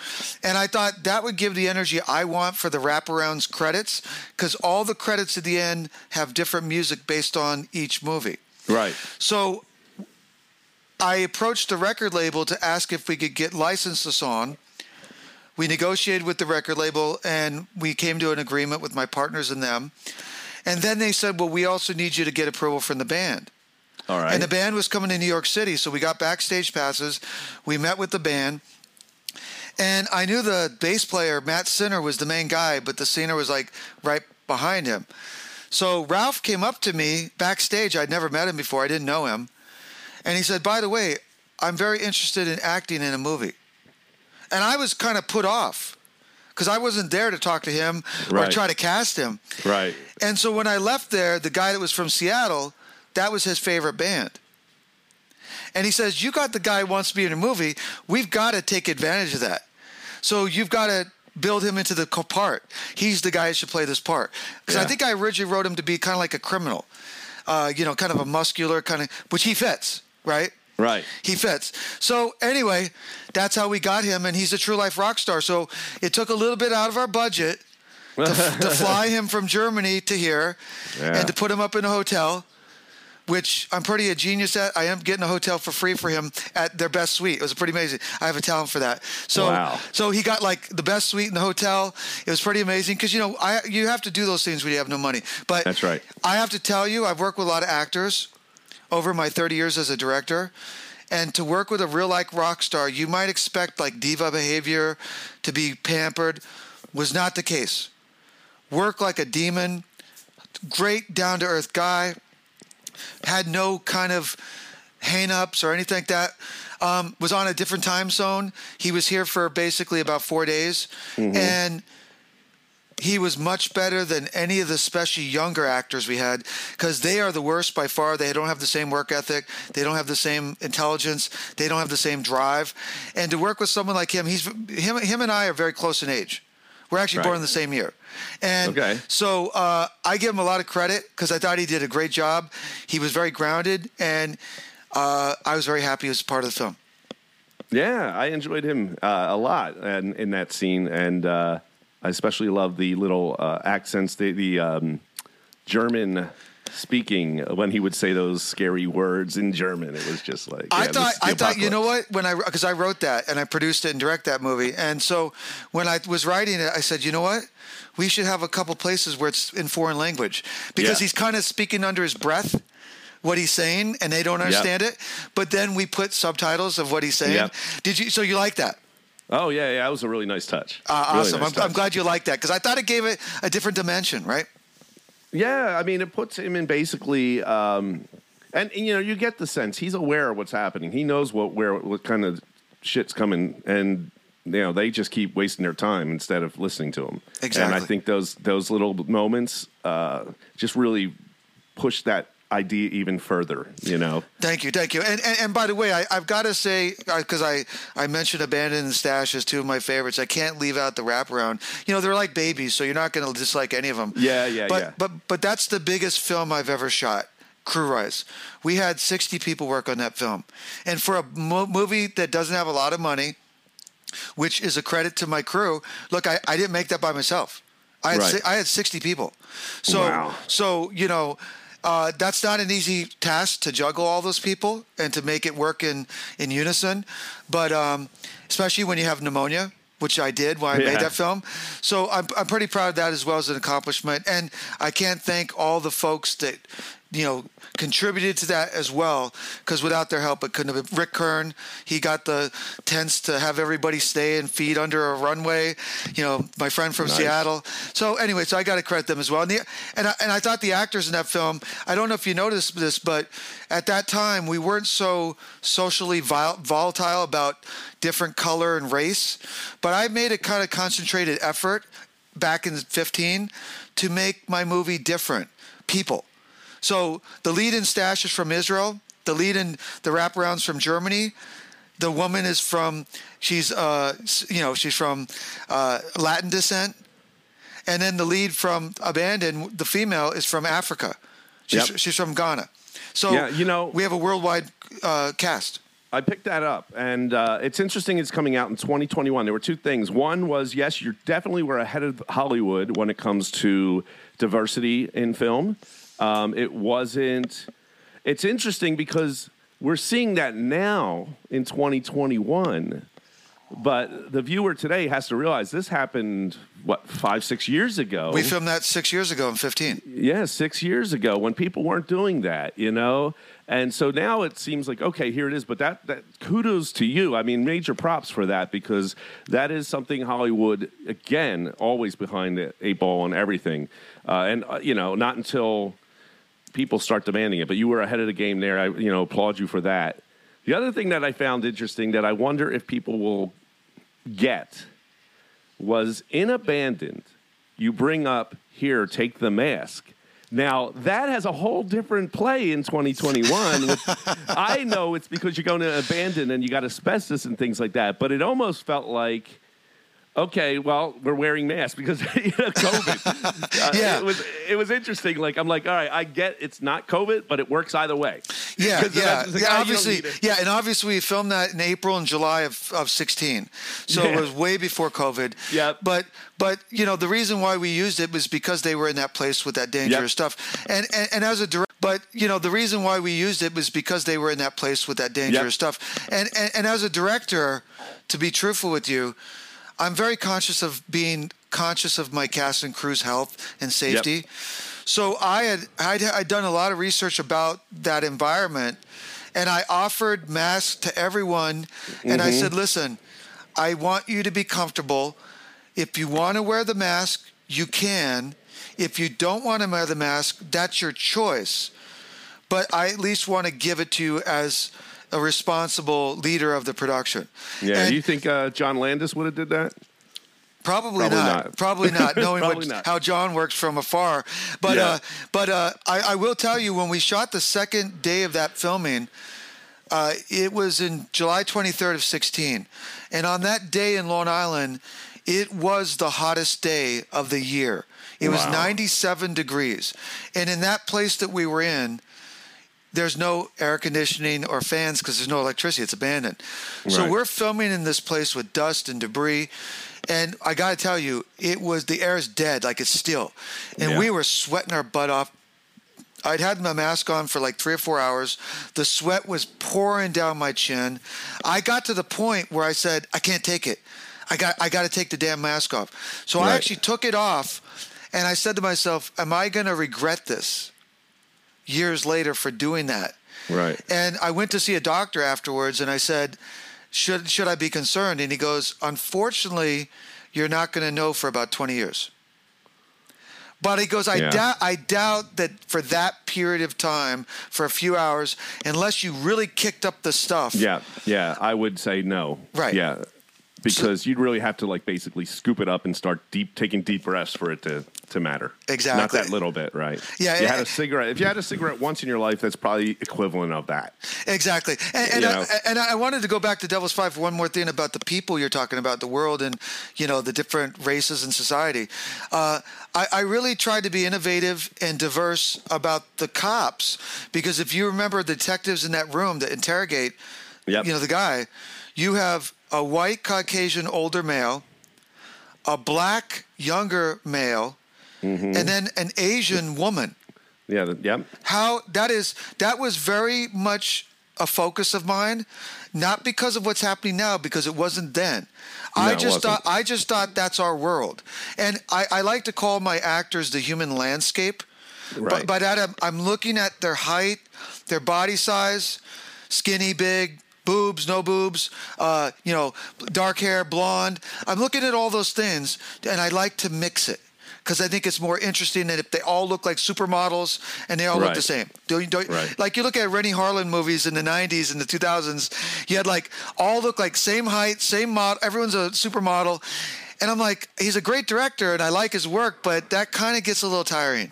And I thought that would give the energy I want for the wraparounds credits because all the credits at the end have different music based on each movie. Right. So I approached the record label to ask if we could get licensed the song. We negotiated with the record label and we came to an agreement with my partners and them. And then they said, well, we also need you to get approval from the band. All right. And the band was coming to New York City, so we got backstage passes. We met with the band, and I knew the bass player Matt Sinner was the main guy, but the singer was like right behind him. So Ralf came up to me backstage. I'd never met him before. I didn't know him, and he said, "By the way, I'm very interested in acting in a movie." And I was kind of put off because I wasn't there to talk to him or try to cast him. right. And so when I left there, the guy that was from Seattle, that was his favorite band. And he says, You got the guy who wants to be in a movie. We've got to take advantage of that. So you've got to build him into the part. He's the guy who should play this part. Because I think I originally wrote him to be kind of like a criminal, uh, you know, kind of a muscular kind of, which he fits, right? Right. He fits. So anyway, that's how we got him, and he's a true life rock star. So it took a little bit out of our budget to, to <laughs> fly him from Germany to here, Yeah. and to put him up in a hotel, which I'm pretty a genius at. I am getting a hotel for free for him at their best suite. It was pretty amazing. I have a talent for that. So Wow. so he got like the best suite in the hotel. It was pretty amazing because you know I you have to do those things when you have no money. But That's right. I have to tell you, I've worked with a lot of actors over my 30 years as a director. And to work with a real like rock star, you might expect like diva behavior to be pampered. Was not the case. Work like a demon, great down to earth guy, had no kind of hang ups or anything like that. Um, was on a different time zone. He was here for basically about four days. And he was much better than any of the especially younger actors we had because they are the worst by far. They don't have the same work ethic. They don't have the same intelligence. They don't have the same drive. And to work with someone like him he's him, him and i are very close in age. We're actually Right. born in the same year. And Okay. so uh, i give him a lot of credit because i thought he did a great job. He was very grounded and uh, i was very happy he was part of the film. Yeah, I enjoyed him uh, a lot and in that scene, and uh, I especially love the little uh, accents, the, the um, German speaking when he would say those scary words in German. It was just like I yeah, thought, I thought, you know what? When I, because I wrote that and I produced it and direct that movie, and so when I was writing it, I said, you know what? We should have a couple places where it's in foreign language because Yeah. he's kind of speaking under his breath what he's saying, and they don't understand it. But then we put subtitles of what he's saying. Yep. Did you? So you like that? Oh yeah, yeah, that was a really nice touch. Uh, Really awesome. nice I'm, I'm glad you like that because I thought it gave it a different dimension, right? Yeah, I mean, it puts him in basically, um, and, and, you know, you get the sense he's aware of what's happening. He knows what where what kind of shit's coming, and you know they just keep wasting their time instead of listening to him. Exactly. And I think those those little moments uh, just really push that idea even further. You know, Thank you, thank you. And and, and by the way, I, I've got to say because I I mentioned Abandoned and Stash as two of my favorites. I can't leave out the wraparound. You know, they're like babies, so you're not going to dislike any of them. Yeah, yeah, but, yeah. But but that's the biggest film I've ever shot. Crew Rise. We had 60 people work on that film, and for a mo- movie that doesn't have a lot of money, which is a credit to my crew. Look, I, I didn't make that by myself. I had Right. si- I had 60 people. So Wow. so you know, uh, that's not an easy task to juggle all those people and to make it work in in unison. But um, especially when you have pneumonia, which I did when I Yeah. made that film. So I'm I'm pretty proud of that as well as an accomplishment. And I can't thank all the folks that you know, contributed to that as well. Because without their help, it couldn't have been. Rick Kern, he got the tents to have everybody stay and feed under a runway. You know, my friend from Nice. Seattle. So anyway, so I got to credit them as well. And, the, and, I, and I thought the actors in that film, I don't know if you noticed this, but at that time, we weren't so socially vol- volatile about different color and race. But I made a kind of concentrated effort back in 15 to make my movie different people. So the lead in Stash is from Israel. The lead in the wraparounds from Germany. The woman is from she's uh you know she's from uh, Latin descent, and then the lead from Abandon, the female is from Africa. She's, Yep. she's from Ghana. So Yeah, you know- we have a worldwide uh, cast. I picked that up, and uh, it's interesting. It's coming out in 2021. There were two things. One was yes, you definitely were ahead of Hollywood when it comes to diversity in film. Um, it wasn't. It's interesting because we're seeing that now in 2021. But the viewer today has to realize this happened what five, six years ago. We filmed that six years ago in 15. Yeah, six years ago when people weren't doing that, you know? And so now it seems like, okay, here it is. But that, that kudos to you. I mean, major props for that because that is something Hollywood, again, always behind the eight ball on everything. Uh, and, uh, you know, not until people start demanding it. But you were ahead of the game there. I, you know, applaud you for that. The other thing that I found interesting that I wonder if people will get was in Abandoned, you bring up here, take the mask. Now, that has a whole different play in 2021. which <laughs> I know it's because you're going to abandon and you got asbestos and things like that, but it almost felt like, okay, well, we're wearing masks because <laughs> you know, COVID. <laughs> Uh, Yeah. It was, it was interesting. Like, I'm like, all right, I get it's not COVID, but it works either way. Yeah, yeah, like, yeah. oh, Obviously, yeah, and obviously we filmed that in April and July of, of sixteen, so it was way before COVID. Yep. But but you know the reason why we used it was because they were in that place with that dangerous Yep. stuff, and, and and as a director, But you know the reason why we used it was because they were in that place with that dangerous Yep. stuff, and, and and as a director, to be truthful with you, I'm very conscious of being conscious of my cast and crew's health and safety. So I had I'd, I'd done a lot of research about that environment, and I offered masks to everyone, and I mm-hmm. said, "Listen, I want you to be comfortable. If you want to wear the mask, you can. If you don't want to wear the mask, that's your choice. But I at least want to give it to you as." A responsible leader of the production. Yeah. And- Do you think uh, John Landis would have did that? Probably, Probably not. not. Probably not. <laughs> Knowing Probably what, not. how John works from afar, but Yeah. uh, but uh, I, I will tell you when we shot the second day of that filming, uh, it was in July 23rd of 16, and on that day in Long Island, it was the hottest day of the year. It was 97 degrees, and in that place that we were in, there's no air conditioning or fans because there's no electricity. It's abandoned. So we're filming in this place with dust and debris. And I got to tell you, it was the air is dead, like it's still. And Yeah. we were sweating our butt off. I'd had my mask on for like three or four hours. The sweat was pouring down my chin. I got to the point where I said, I can't take it. I got, I got to take the damn mask off. So I actually took it off and I said to myself, Am I going to regret this years later for doing that? Right. And I went to see a doctor afterwards, and I said, "Should should I be concerned?" And he goes, "Unfortunately, you're not going to know for about 20 years." But he goes, "I Yeah. doubt I doubt that for that period of time, for a few hours, unless you really kicked up the stuff." Yeah, yeah, I would say no. Right. Yeah, because you'd really have to like basically scoop it up and start deep taking deep breaths for it to to matter. Exactly. Not that little bit, right? Yeah, You had a cigarette. If you had a cigarette once in your life, that's probably equivalent of that. Exactly. And, and, I, and I wanted to go back to Devil's Five for one more thing about the people you're talking about, the world and, you know, the different races in society. Uh, I, I really tried to be innovative and diverse about the cops because if you remember the detectives in that room that interrogate, Yep. you know, the guy, you have a white Caucasian older male, a black younger male, Mm-hmm. and then an Asian woman Yeah. Yep. how that is that was very much a focus of mine not because of what's happening now because it wasn't then i just thought i just thought that's our world and I, I like to call my actors the human landscape Right. But, but at a, I'm looking at their height, their body size, skinny, big, boobs, no boobs, uh, you know, dark hair, blonde. I'm looking at all those things, and I like to mix it because I think it's more interesting than if they all look like supermodels and they all look the same. Don't, don't, Right. Like you look at Renny Harlin movies in the 90s and the 2000s, you had like all look like same height, same model, everyone's a supermodel. And I'm like, he's a great director and I like his work, but that kind of gets a little tiring.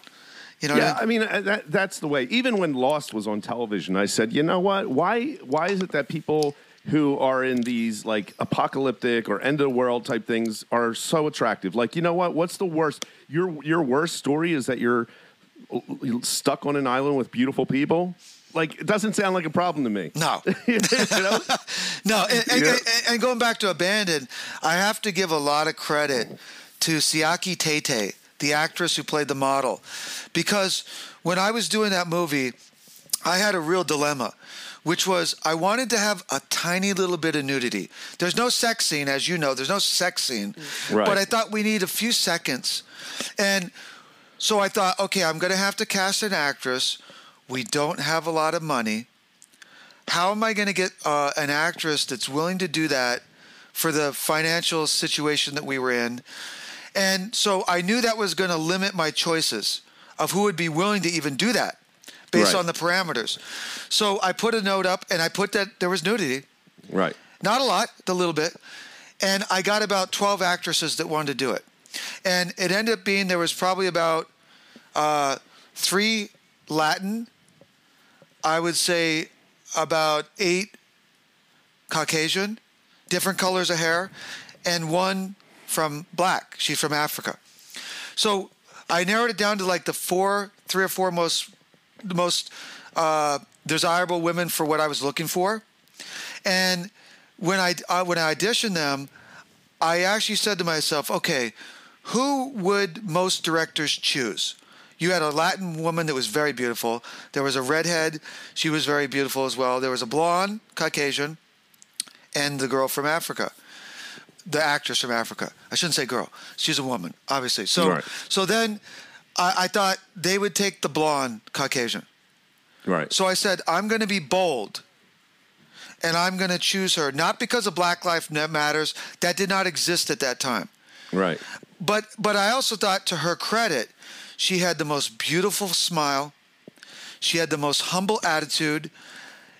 You know Yeah, I I mean? mean uh, that, that's the way. Even when Lost was on television, I said, you know what? Why why is it that people who are in these like apocalyptic or end of the world type things are so attractive? Like, you know what? What's the worst? Your your worst story is that you're stuck on an island with beautiful people. Like, it doesn't sound like a problem to me. No. <laughs> you know? <laughs> No, and, and, Yeah. and- and going back to Abandoned, I have to give a lot of credit to Siaki Tete, the actress who played the model, because when I was doing that movie, I had a real dilemma, which was I wanted to have a tiny little bit of nudity. There's no sex scene, as you know, there's no sex scene, Right. but I thought we need a few seconds, and so I thought, okay, I'm going to have to cast an actress. We don't have a lot of money how am I going to get uh, an actress that's willing to do that for the financial situation that we were in? And so I knew that was going to limit my choices of who would be willing to even do that based Right. on the parameters. So I put a note up and I put that there was nudity, Right. not a lot, a little bit. And I got about 12 actresses that wanted to do it. And it ended up being there was probably about uh, three Latin, I would say about eight Caucasian, different colors of hair, and one from black. She's from Africa. So I narrowed it down to like the four, three or four most, the most uh, desirable women for what I was looking for. And when I uh, when I auditioned them, I actually said to myself, okay, who would most directors choose? You had a Latin woman that was very beautiful. There was a redhead. She was very beautiful as well. There was a blonde Caucasian and the girl from Africa. The actress from Africa. I shouldn't say girl. She's a woman, obviously. So Right. so then I, I thought they would take the blonde Caucasian. Right. So I said, I'm going to be bold. And I'm going to choose her, not because of Black Life Matters. That did not exist at that time. right. But but I also thought to her credit, she had the most beautiful smile. She had the most humble attitude.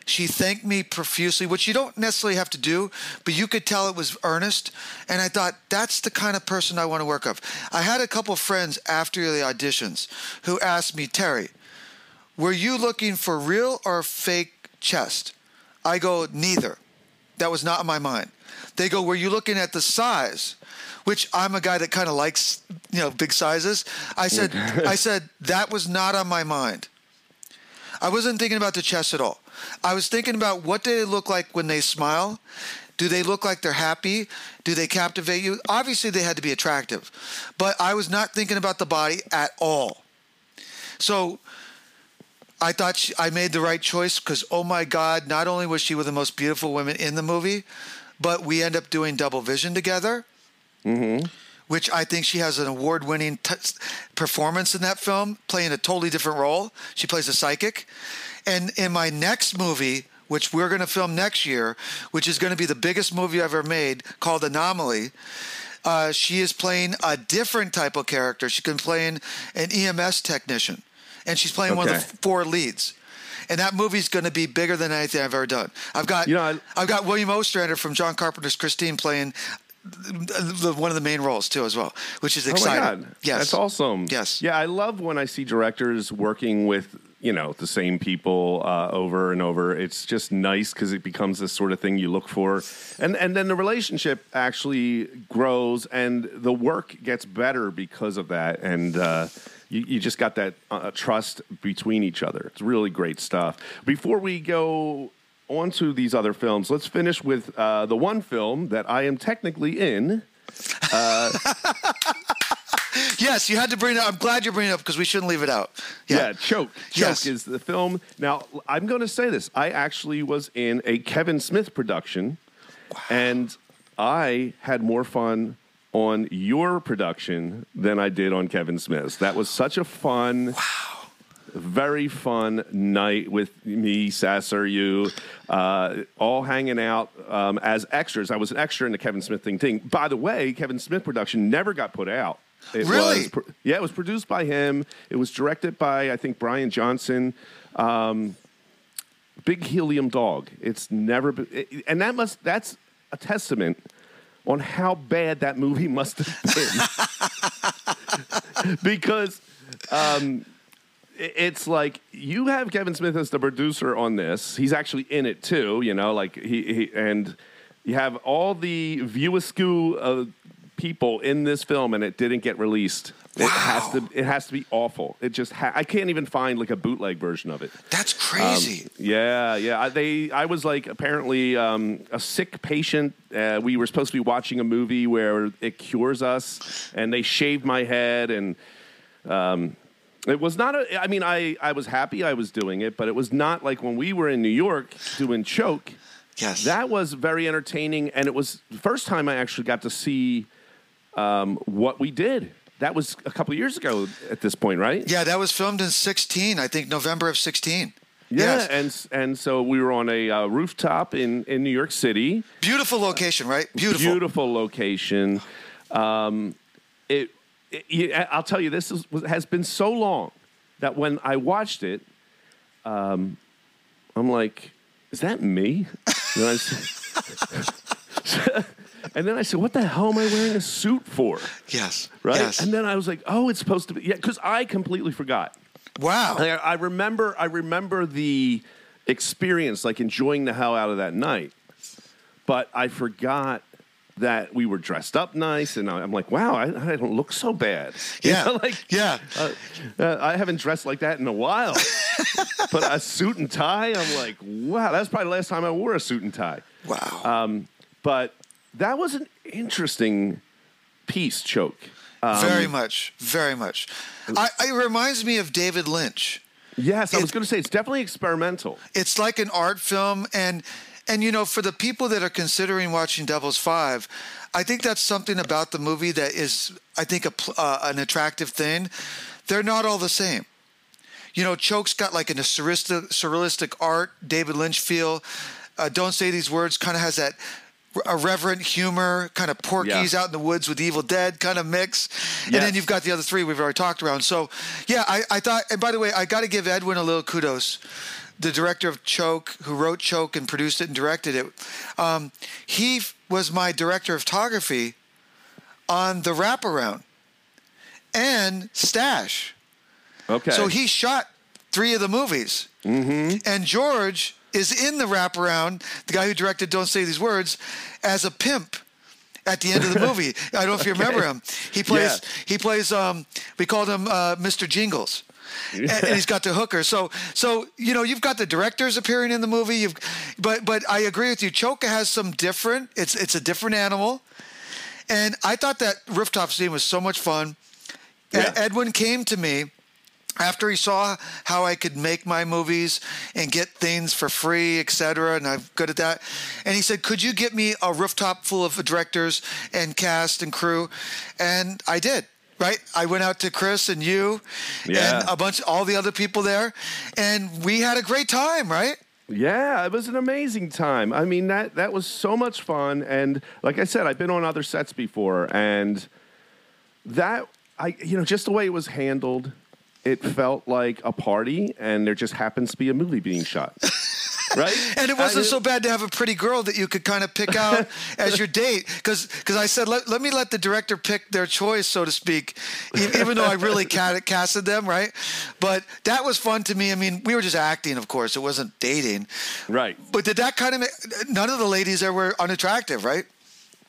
She thanked me profusely, which you don't necessarily have to do, but you could tell it was earnest. And I thought, that's the kind of person I want to work with. I had a couple friends after the auditions who asked me, Terry, were you looking for real or fake chest? I go, neither. That was not in my mind. They go, were you looking at the size? Which I'm a guy that kind of likes, you know, big sizes. I said, I said that was not on my mind. I wasn't thinking about the chest at all. I was thinking about what do they look like when they smile? Do they look like they're happy? Do they captivate you? Obviously, they had to be attractive, but I was not thinking about the body at all. So I thought she, I made the right choice because, oh my God, not only was she one of the most beautiful women in the movie, but we end up doing double vision together, mm-hmm. which I think she has an award winning t- performance in that film, playing a totally different role. She plays a psychic. And in my next movie, which we're going to film next year, which is going to be the biggest movie I've ever made, called Anomaly. Uh, she is playing a different type of character. She can playing an EMS technician, and she's playing one of Okay. the four leads. And that movie's going to be bigger than anything I've ever done. I've got, You know, I- I've got William Ostrander from John Carpenter's Christine playing the, one of the main roles too, as well, which is exciting. Oh my God. Yes, That's awesome. Yes. Yeah, I love when I see directors working with, you know, the same people uh, over and over. It's just nice because it becomes this sort of thing you look for. And, and then the relationship actually grows and the work gets better because of that. And, uh, you, you just got that uh, trust between each other. It's really great stuff. Before we go on to these other films, let's finish with uh, the one film that I am technically in. <laughs> <laughs> Yes, you had to bring it. up. I'm glad you're bringing it up because we shouldn't leave it out. Yeah, Choke. Choke Yes. is the film. Now, I'm going to say this. I actually was in a Kevin Smith production, and I had more fun on your production than I did on Kevin Smith's. That was such a fun Wow very fun night with me, Sasser, you, uh, all hanging out um, as extras. I was an extra in the Kevin Smith thing. Thing. By the way, Kevin Smith production never got put out. It Really? Was, yeah, it was produced by him. It was directed by I think Brian Johnson. Um, Big Helium Dog. It's never been, it- and that must that's a testament on how bad that movie must have been. <laughs> because um, it's like you have Kevin Smith as the producer on this. He's actually in it too, you know, like he, he and you have all the view askew uh, people in this film, and it didn't get released. It has to. It has to be awful. It just. Ha- I can't even find like a bootleg version of it. That's crazy. Yeah, yeah. I, they, I was like apparently um, a sick patient. Uh, we were supposed to be watching a movie where it cures us, and they shaved my head, and um, it was not a. I mean, I, I was happy I was doing it, but it was not like when we were in New York doing Choke. yes. That was very entertaining, and it was the first time I actually got to see um, what we did. That was a couple years ago at this point, right? yeah, that was filmed in 16, I think November of 16. Yeah, Yes. and and so we were on a uh, rooftop in in New York City. Beautiful location, right? Beautiful. Beautiful location. Um, it, it- I'll tell you, this is, has been so long that when I watched it, um, I'm like, is that me? <laughs> <laughs> <laughs> And, I s- and then I said, what the hell am I wearing a suit for? Yes. Right? Yes. And then I was like, oh, it's supposed to be, yeah, because I completely forgot. wow. I, I remember I remember the experience, like enjoying the hell out of that night. But I forgot that we were dressed up nice, and I'm like, wow, I, I don't look so bad. <laughs> You Yeah. know, like yeah. uh, uh, I haven't dressed like that in a while. <laughs> but a suit and tie, I'm like, wow, that's probably the last time I wore a suit and tie. Wow. Um, but that was an interesting piece, choke. Um, very much. Very much. I, it reminds me of David Lynch. Yes, I was going to say it's definitely experimental. it's like an art film and and you know for the people that are considering watching devil's five i think that's something about the movie that is i think a, uh, an attractive thing they're not all the same you know choke's got like an a surrealistic, surrealistic art david lynch feel uh, don't say these words kind of has that a reverent humor, kind of Porky's Yeah. out in the woods with Evil Dead kind of mix, and then you've got the other three we've already talked around. So, yeah, I, I thought. And by the way, I got to give Edwin a little kudos the director of Choke, who wrote Choke and produced it and directed it, um, he f- was my director of photography on the wraparound and Stash. Okay. So he shot three of the movies. Mm-hmm. And George is in the wraparound, the guy who directed Don't Say These Words, as a pimp at the end of the <laughs> movie. I don't know if you remember him. He plays, Yeah. he plays, um, we called him uh, Mr. Jingles. and, and he's got the hooker. So, so you know, you've got the directors appearing in the movie. You've, but, but I agree with you. Choka has some different. It's, it's a different animal, and I thought that rooftop scene was so much fun. Yeah. Edwin came to me after he saw how I could make my movies and get things for free, et cetera, and I'm good at that. And he said, Could you get me a rooftop full of directors and cast and crew? And I did. Right, I went out to Chris and you, Yeah. and a bunch, all the other people there, and we had a great time. Right? Yeah, it was an amazing time. I mean that that was so much fun, and like I said, I've been on other sets before, and that I you know just the way it was handled, it felt like a party, and there just happens to be a movie being shot, <laughs> right? And it wasn't so bad to have a pretty girl that you could kind of pick out <laughs> as your date. Because I said, let, let me let the director pick their choice, so to speak, even though I really casted them, right? But that was fun to me. I mean, we were just acting, of course. It wasn't dating. right. But did that kind of make, none of the ladies there were unattractive, right?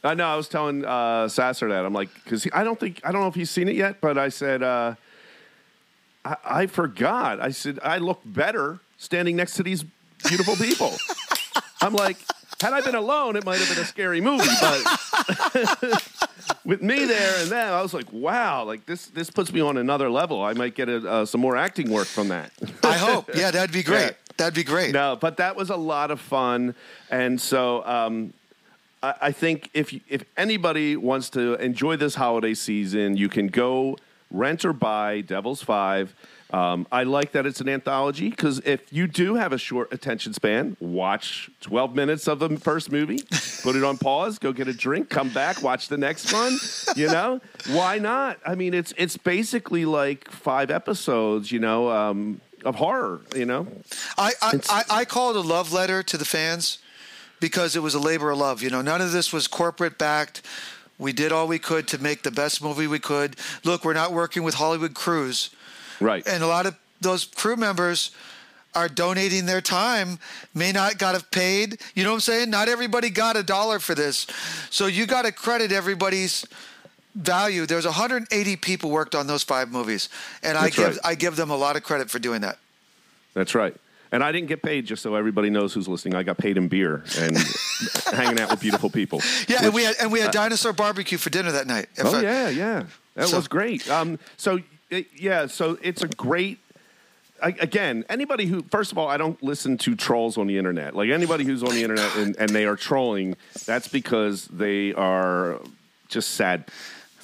I know. I was telling uh, Sasser that I'm like, because I don't think I don't know if he's seen it yet, but I said uh, I, I forgot. I said I look better standing next to these beautiful people. <laughs> I'm like, had I been alone, it might have been a scary movie, but <laughs> with me there and them, I was like, wow, like this this puts me on another level. I might get a, uh, some more acting work from that. <laughs> I hope. Yeah, that'd be great. Yeah. That'd be great. No, but that was a lot of fun, and so um, I, I think if you- if anybody wants to enjoy this holiday season, you can go rent or buy Devil's Five. Um, I like that it's an anthology because if you do have a short attention span, watch 12 minutes of the first movie, put it on pause, go get a drink, come back, watch the next one. You know, why not? I mean, it's it's basically like five episodes. You know, um, of horror. You know, I I, I I call it a love letter to the fans because it was a labor of love. You know, none of this was corporate backed. We did all we could to make the best movie we could. Look, we're not working with Hollywood crews, right? and a lot of those crew members are donating their time. May not got have paid. You know what I'm saying? Not everybody got a dollar for this, so you got to credit everybody's value. There's 180 people worked on those five movies, and I give right. I give them a lot of credit for doing that. That's right. And I didn't get paid, just so everybody knows who's listening. I got paid in beer and <laughs> hanging out with beautiful people. Yeah, and we had and we had dinosaur barbecue for dinner that night. If Oh I- yeah, yeah, that So- was great. Um, so it, yeah, so it's a great. I, again, anybody who first of all, I don't listen to trolls on the internet. Like anybody who's on the internet and, and they are trolling, that's because they are just sad.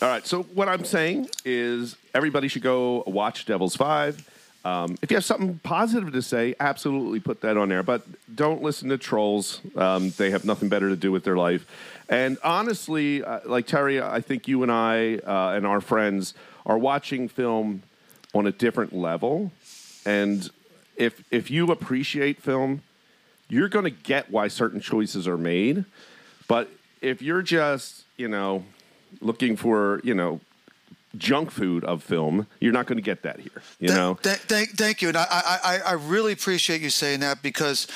All right, so what I'm saying is everybody should go watch Devil's Five. Um, if you have something positive to say, absolutely put that on there. But don't listen to trolls. Um, they have nothing better to do with their life. And honestly, uh, like Terry, I think you and I uh, and our friends are watching film on a different level. And if if you appreciate film, you're going to get why certain choices are made. But if you're just, you know, looking for, you know, junk food of film, you're not going to get that here. You Th- know, th- thank, thank you, and I, I, I, really appreciate you saying that because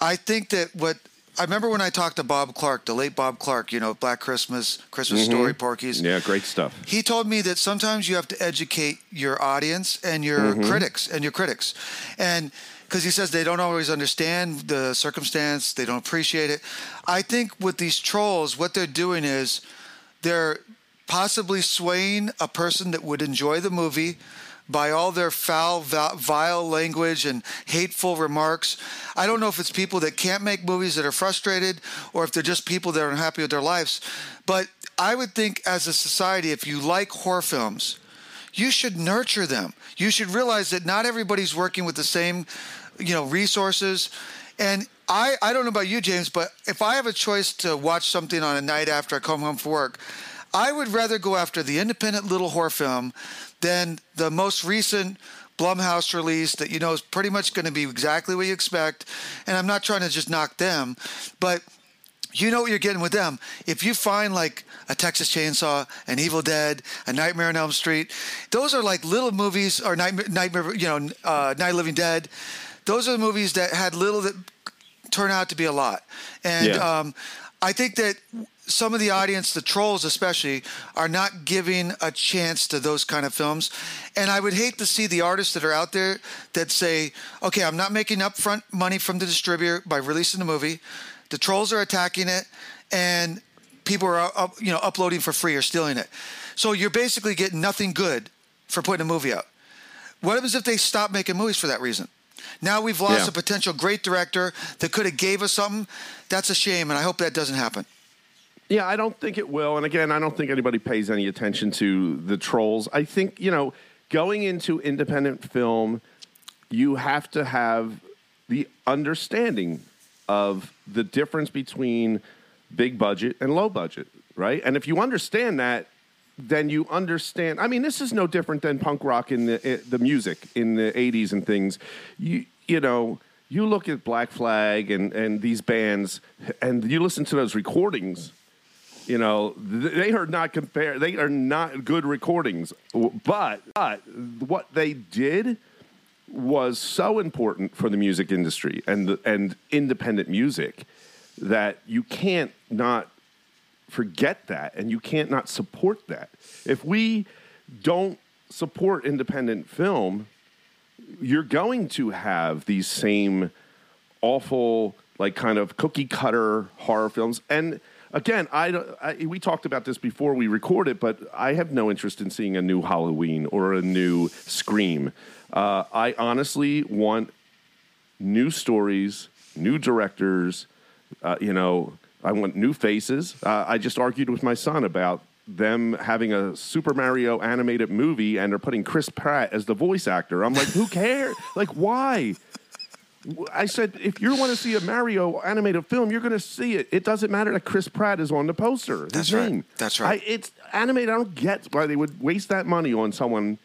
I think that what I remember when I talked to Bob Clark, the late Bob Clark, you know, Black Christmas, Christmas Story, Porky's. Mm-hmm. yeah, great stuff. He told me that sometimes you have to educate your audience and your Mm-hmm. critics and your critics, and because he says they don't always understand the circumstance, they don't appreciate it. I think with these trolls, what they're doing is they're possibly swaying a person that would enjoy the movie by all their foul, vile language and hateful remarks. I don't know if it's people that can't make movies that are frustrated or if they're just people that are unhappy with their lives. But I would think as a society, if you like horror films, you should nurture them. You should realize that not everybody's working with the same, you know, resources. And I, I don't know about you, James, but if I have a choice to watch something on a night after I come home from work, I would rather go after the independent little horror film than the most recent Blumhouse release that you know is pretty much going to be exactly what you expect. And I'm not trying to just knock them, but you know what you're getting with them. If you find like a Texas Chainsaw, an Evil Dead, a Nightmare on Elm Street, those are like little movies, or Nightmare, Nightmare you know, uh, Night Living Dead. Those are the movies that had little that turn out to be a lot. And Yeah. um, I think that some of the audience, the trolls especially, are not giving a chance to those kind of films. And I would hate to see the artists that are out there that say, okay, I'm not making upfront money from the distributor by releasing the movie. The trolls are attacking it, and people are up, you know uploading for free or stealing it. So you're basically getting nothing good for putting a movie out. What happens if they stop making movies for that reason? Now we've lost Yeah. a potential great director that could have gave us something. That's a shame, and I hope that doesn't happen. Yeah, I don't think it will. And again, I don't think anybody pays any attention to the trolls. I think, you know, going into independent film, you have to have the understanding of the difference between big budget and low budget, right? And if you understand that, then you understand. I mean, this is no different than punk rock in the eh, the music in the '80s and things. You you know, you look at Black Flag and and these bands, and you listen to those recordings. You know, they are not compare. They are not good recordings. But but what they did was so important for the music industry and and independent music that you can't not forget that and you can't not support that. If we don't support independent film, you're going to have these same awful, like kind of cookie cutter horror films. And again, I, I we talked about this before we recorded, but I have no interest in seeing a new Halloween or a new Scream. Uh, I honestly want new stories, new directors. Uh, you know, I want new faces. Uh, I just argued with my son about them having a Super Mario animated movie and they're putting Chris Pratt as the voice actor. I'm like, who cares? like, why? I said, if you want to see a Mario animated film, you're going to see it. It doesn't matter that Chris Pratt is on the poster. That's right. name. That's right. I, it's animated. I don't get why they would waste that money on someone.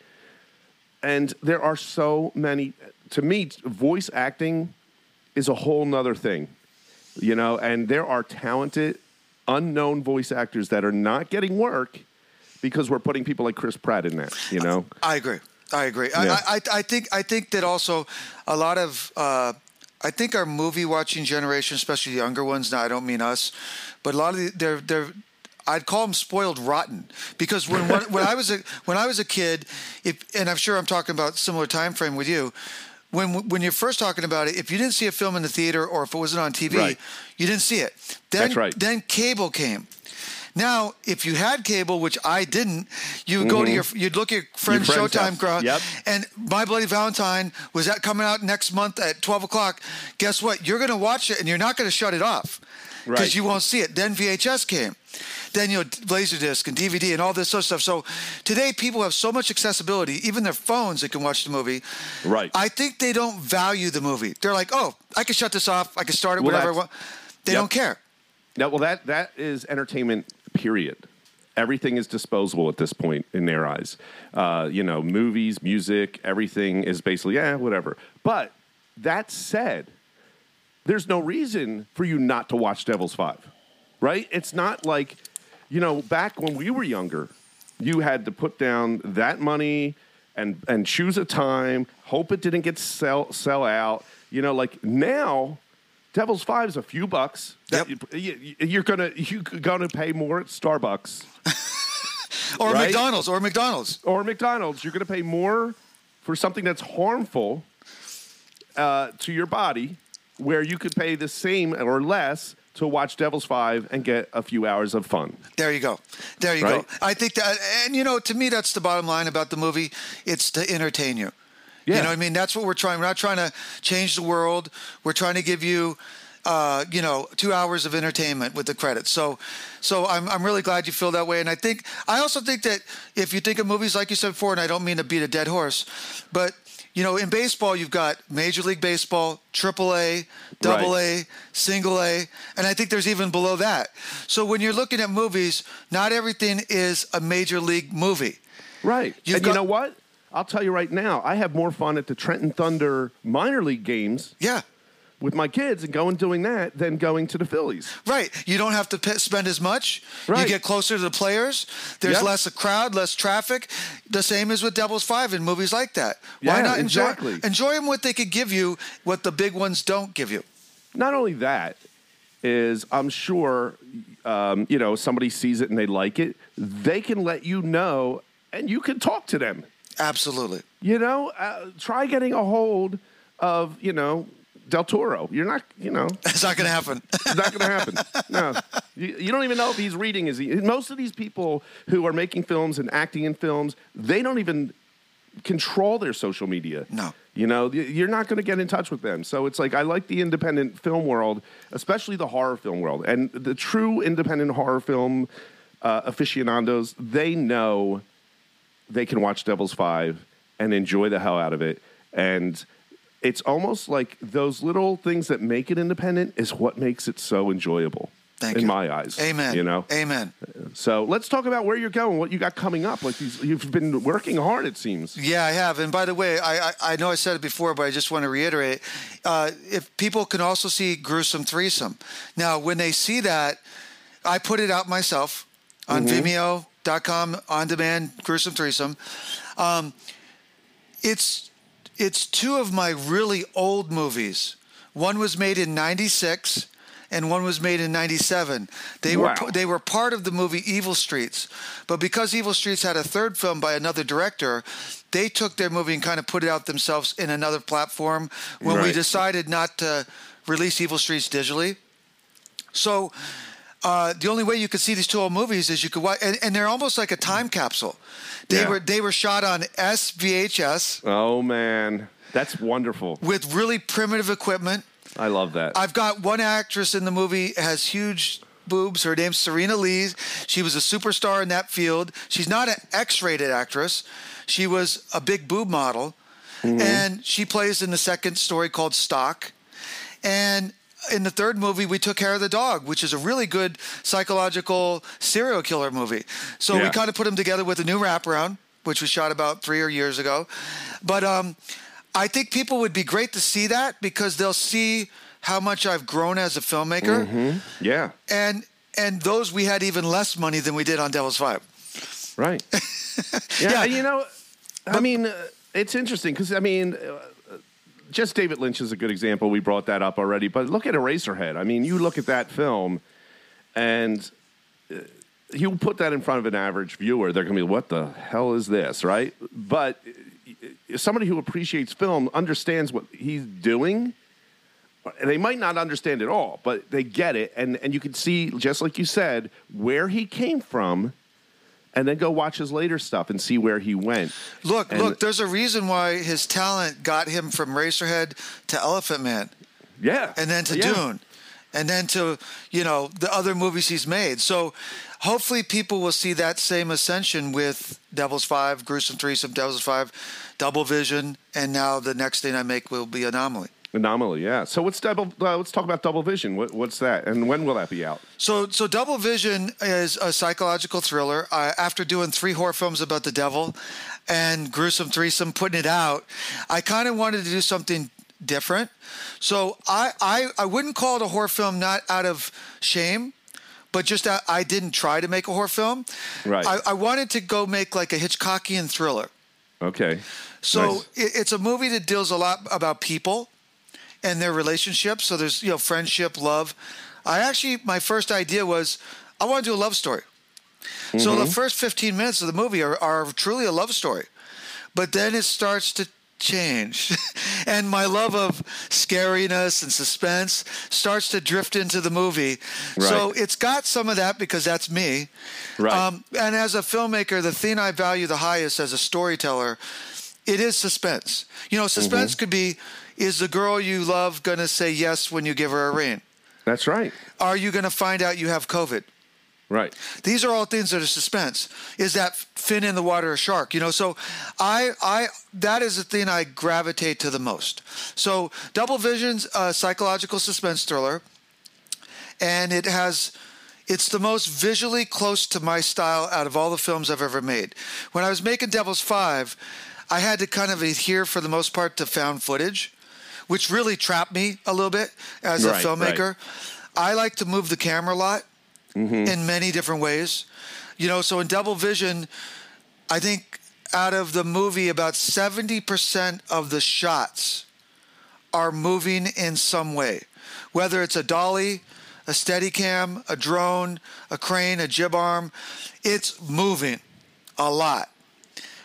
And there are so many. To me, voice acting is a whole nother thing, you know. And there are talented, unknown voice actors that are not getting work because we're putting people like Chris Pratt in that. You know. I agree. I agree. Yeah. I, I, I think I think that also a lot of uh, I think our movie watching generation, especially the younger ones. Now I don't mean us, but a lot of the, they're they're. I'd call them spoiled rotten because when when, when I was a when I was a kid, if and I'm sure I'm talking about similar time frame with you. When when you're first talking about it, if you didn't see a film in the theater or if it wasn't on TV, Right. you didn't see it. Then That's right. then cable came. Now, if you had cable, which I didn't, you would go to your you'd look at your friend's Mm-hmm. friend's Showtime house. crowd. Yep. And My Bloody Valentine was that coming out next month at twelve o'clock. Guess what? You're going to watch it and you're not going to shut it off because Right. you won't see it. Then VHS came. Then you know Laserdisc and DVD and all this other stuff. So today people have so much accessibility, even their phones they can watch the movie. Right. I think they don't value the movie. They're like, oh, I can shut this off. I can start it Well, whatever I want. They Yep. don't care. No, well, that that is entertainment. Period. Everything is disposable at this point in their eyes. Uh, you know, movies, music, everything is basically yeah, whatever. But that said, there's no reason for you not to watch Devil's Five, right? It's not like, you know, back when we were younger, you had to put down that money and and choose a time, hope it didn't get sell sell out. You know, like now, Devil's Five is a few bucks. That you, you're gonna you gonna pay more at Starbucks <laughs> Or Right? McDonald's. Or McDonald's. or McDonald's. You're gonna pay more for something that's harmful uh, to your body, where you could pay the same or less to watch Devil's Five and get a few hours of fun. There you go. There you Right? go. I think that, and you know, to me, that's the bottom line about the movie. It's to entertain you. Yeah. You know what I mean? That's what we're trying. We're not trying to change the world. We're trying to give you, uh, you know, two hours of entertainment with the credits. So, so I'm, I'm really glad you feel that way. And I think, I also think that if you think of movies, like you said before, and I don't mean to beat a dead horse, but, you know, in baseball, you've got Major League Baseball, Triple A, Double A, Single A, and I think there's even below that. So when you're looking at movies, not everything is a major league movie. Right. You've and got- you know what? I'll tell you right now, I have more fun at the Trenton Thunder minor league games Yeah. with my kids and going doing that than going to the Phillies. Right. You don't have to p- spend as much. Right. You get closer to the players. There's Yep. less a crowd, less traffic. The same as with Devil's Five in movies like that. Why Yeah, not enjoy exactly. enjoy them what they could give you, what the big ones don't give you. Not only that, is I'm sure, um, you know, somebody sees it and they like it, they can let you know and you can talk to them. Absolutely. You know, uh, try getting a hold of, you know, Del Toro. You're not, you know, <laughs> It's not going to happen. It's not going to happen. No, you, you don't even know if he's reading. Is he? Most of these people who are making films and acting in films, they don't even control their social media. No. you know, you're not going to get in touch with them. So it's like I like the independent film world, especially the horror film world, and the true independent horror film uh, aficionados. They know they can watch Devil's Five and enjoy the hell out of it. And it's almost like those little things that make it independent is what makes it so enjoyable. Thank in you. my eyes. Amen. You know? Amen. So let's talk about where you're going, what you got coming up. Like these, you've been working hard, it seems. Yeah, I have. And by the way, I, I, I know I said it before, but I just want to reiterate. Uh, if people can also see gruesome threesome. Now, when they see that, I put it out myself on Vimeo.com on demand gruesome threesome. Um, it's it's two of my really old movies. One was made in '96. And one was made in '97. They Wow. were they were part of the movie Evil Streets, but because Evil Streets had a third film by another director, they took their movie and kind of put it out themselves in another platform. When we decided not to release Evil Streets digitally, so uh, the only way you could see these two old movies is you could watch, and, and they're almost like a time capsule. They Yeah. were they were shot on SVHS Oh man, that's wonderful. with really primitive equipment. I love that. I've got one actress in the movie has huge boobs. Her name's Serena Lee. She was a superstar in that field. She's not an X-rated actress. She was a big boob model, and she plays in the second story called Stock. And in the third movie, we took care of the dog, which is a really good psychological serial killer movie. So we kind of put them together with a new wraparound, which was shot about three or years ago. But um, I think people would be great to see that because they'll see how much I've grown as a filmmaker, Yeah. and and those we had even less money than we did on Devil's Five. Right. <laughs> yeah, Yeah. You know, I mean, uh, it's interesting because I mean. Uh, just David Lynch is a good example. We brought that up already, but look at Eraserhead. I mean, you look at that film, and uh, you put that in front of an average viewer, they're going to be, "What the hell is this?" Right? But uh, somebody who appreciates film understands what he's doing. And they might not understand it all, but they get it, and and you can see, just like you said, where he came from, and then go watch his later stuff and see where he went. Look, And- look, there's a reason why his talent got him from Eraserhead to Elephant Man. Yeah, and then to Yeah. Dune, and then to you know the other movies he's made. So hopefully people will see that same ascension with Devil's Five, Gruesome Threesome, Devil's Five, Double Vision, and now the next thing I make will be Anomaly. Anomaly. Yeah. So what's double? Uh, let's talk about Double Vision. What, what's that? And when will that be out? So, so Double Vision is a psychological thriller. I, after doing three horror films about the devil and Gruesome Threesome, putting it out, I kind of wanted to do something different. So I, I, I wouldn't call it a horror film not out of shame, but just that I didn't try to make a horror film. Right. I, I wanted to go make like a Hitchcockian thriller. Okay. So Nice. it, it's a movie that deals a lot about people and their relationships. So there's you know friendship, love. I actually my first idea was I want to do a love story. So Mm-hmm. the first 15 minutes of the movie are, are truly a love story, but then it starts to change, <laughs> and my love of scariness and suspense starts to drift into the movie. So it's got some of that because that's me. Right. Um, and as a filmmaker, the thing I value the highest as a storyteller, it is suspense. You know, suspense Mm-hmm. could be: is the girl you love going to say yes when you give her a ring? That's right. Are you going to find out you have COVID? Right. These are all things that are suspense. Is that fin in the water a shark? You know, so I, I, that is the thing I gravitate to the most. So Double Vision's a psychological suspense thriller, and it has, it's the most visually close to my style out of all the films I've ever made. When I was making Devil's Five, I had to kind of adhere for the most part to found footage, which really trapped me a little bit as a Right, right. filmmaker. I like to move the camera a lot mm-hmm. in many different ways. You know, so in Double Vision, I think out of the movie, about 70% of the shots are moving in some way, whether it's a dolly, a steady cam, a drone, a crane, a jib arm. It's moving a lot.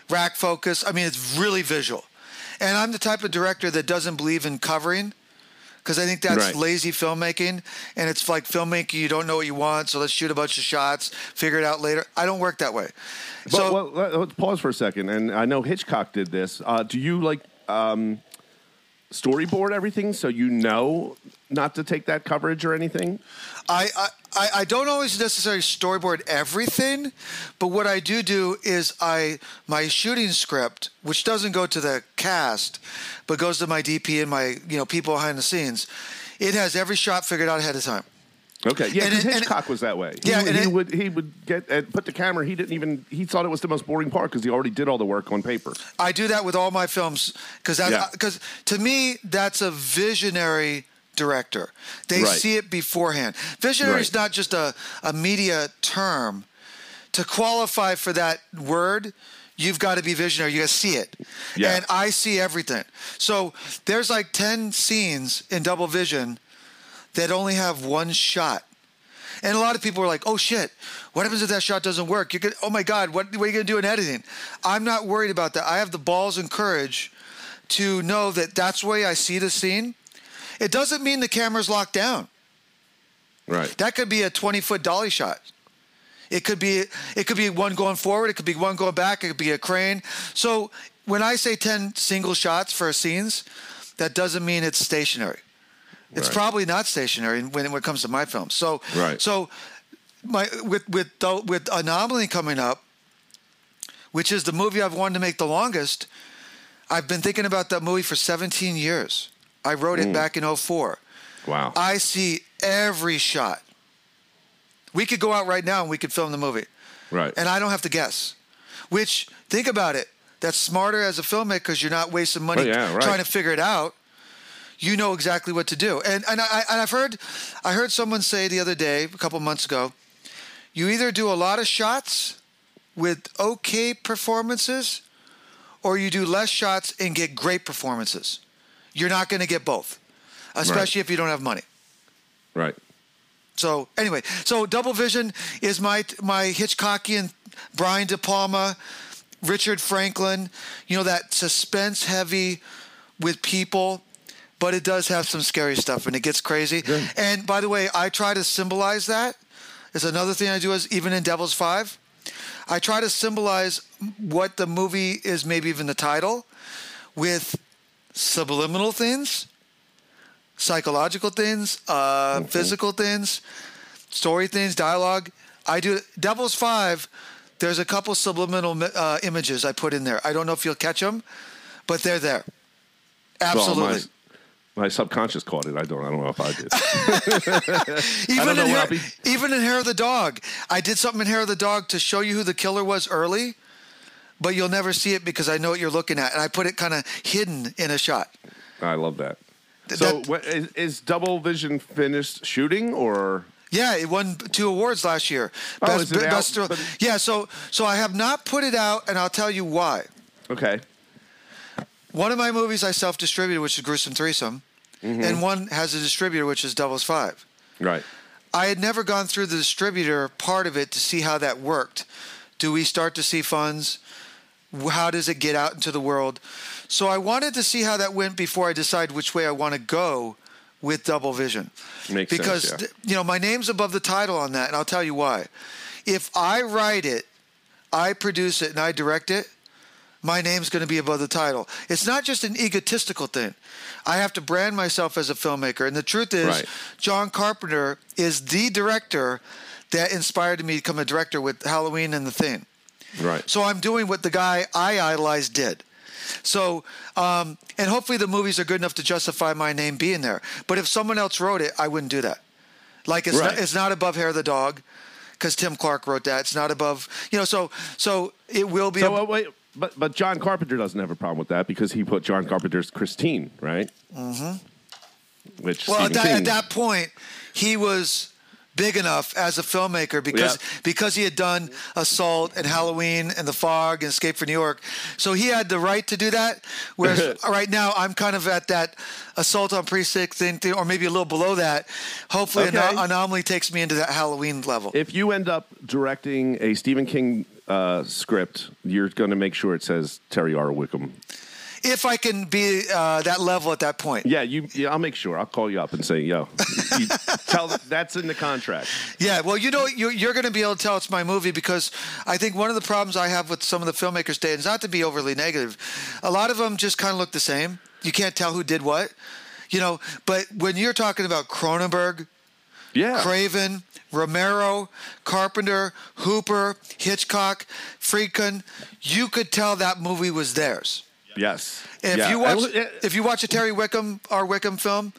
Rack focus. I mean, it's really visual. And I'm the type of director that doesn't believe in covering because I think that's Right. lazy filmmaking. And it's like filmmaking, you don't know what you want, so let's shoot a bunch of shots, figure it out later. I don't work that way. But, so, well, pause for a second. And I know Hitchcock did this. Uh, do you like um, storyboard everything so you know not to take that coverage or anything? I, I, I- I don't always necessarily storyboard everything, but what I do do is I my shooting script, which doesn't go to the cast, but goes to my DP and my you know people behind the scenes. It has every shot figured out ahead of time. Okay, yeah, And because it- and it- Hitchcock was that way. Yeah, and he it- would he would get uh, put the camera. He didn't even he thought it was the most boring part because he already did all the work on paper. I do that with all my films because Yeah. because to me that's a visionary director. They Right. see it beforehand. Visionary is not just a, a media term. To qualify for that word, you've got to be visionary. You got to see it. Yeah. And I see everything. So there's like 10 scenes in Double Vision that only have one shot. And a lot of people are like, "Oh shit, what happens if that shot doesn't work? You could, oh my god, what, what are you going to do in editing?" I'm not worried about that. I have the balls and courage to know that that's the way I see the scene. It doesn't mean the camera's locked down. Right. That could be a 20 foot dolly shot. It could be it could be one going forward. It could be one going back. It could be a crane. So when I say 10 single shots for scenes, that doesn't mean it's stationary. It's Right. probably not stationary when, when it comes to my films. So Right. so my with with with Anomaly coming up, which is the movie I've wanted to make the longest. I've been thinking about that movie for 17 years. I wrote it mm. back in 04. Wow. I see every shot. We could go out right now and we could film the movie, right. and I don't have to guess. Which think about it. That's smarter as a filmmaker because you're not wasting money Oh, yeah, right. trying to figure it out. You know exactly what to do. And and I and I've heard I heard someone say the other day, a couple months ago, you either do a lot of shots with okay performances or you do less shots and get great performances. You're not going to get both, especially if you don't have money. right. So anyway, so Double Vision is my my Hitchcockian Brian De Palma, Richard Franklin, you know that suspense heavy with people, but it does have some scary stuff and it gets crazy. And by the way, I try to symbolize that. It's another thing I do is even in Devil's Five, I try to symbolize what the movie is, maybe even the title, with subliminal things psychological things, uh, physical things, story things, dialogue. I do Devil's Five. There's a couple subliminal uh, images I put in there. I don't know if you'll catch them, but they're there. Well, Absolutely. my, my subconscious caught it. I don't. I don't know if I did. <laughs> <laughs> even know, in Hair, even in Hair of the Dog, I did something in Hair of the Dog to show you who the killer was early, but you'll never see it because I know what you're looking at, and I put it kind of hidden in a shot. I love that. Th- So, that- what, is, is Double Vision finished shooting, or Yeah, it won two awards last year. Oh, is it out? be- But- yeah, so so I have not put it out, and I'll tell you why. okay? One of my movies I self-distributed, which is Gruesome Threesome, Mm-hmm. and one has a distributor, which is Devil's Five. Right. I had never gone through the distributor part of it to see how that worked. Do we start to see funds? How does it get out into the world? So I wanted to see how that went before I decide which way I want to go with Double Vision. Makes sense, because yeah. you know my name's above the title on that, and I'll tell you why. If I write it, I produce it, and I direct it, my name's going to be above the title. It's not just an egotistical thing. I have to brand myself as a filmmaker. And the truth is, Right. John Carpenter is the director that inspired me to become a director with Halloween and The Thing. Right. So I'm doing what the guy I idolized did. So, um, and hopefully the movies are good enough to justify my name being there. But if someone else wrote it, I wouldn't do that. Like it's Right. not, it's not above Hair of the Dog, because Tim Clark wrote that. It's not above, you know. So so it will be. So a- uh, wait, but but John Carpenter doesn't have a problem with that because he put John Carpenter's Christine, right? Mm-hmm. Which Well, at that, at that point, he was big enough as a filmmaker because Yeah. because he had done Assault and Halloween and The Fog and Escape from New York, so he had the right to do that. Whereas <laughs> right now, I'm kind of at that Assault on Precinct thing, or maybe a little below that. Hopefully, Okay. Ano- Anomaly takes me into that Halloween level. if you end up directing a Stephen King uh, script, you're going to make sure it says Terry R. Wickham. If I can be uh, that level at that point. Yeah, you. Yeah, I'll make sure. I'll call you up and say, "Yo, you <laughs> tell that's in the contract." Yeah, well, you know, you're, you're going to be able to tell it's my movie because I think one of the problems I have with some of the filmmakers today is not to be overly negative. A lot of them just kind of look the same. You can't tell who did what, you know. But when you're talking about Cronenberg, Yeah. Craven, Romero, Carpenter, Hooper, Hitchcock, Friedkin, you could tell that movie was theirs. Yes. If Yeah. you watch, And, uh, if you watch a Terry Wickham, or Wickham film,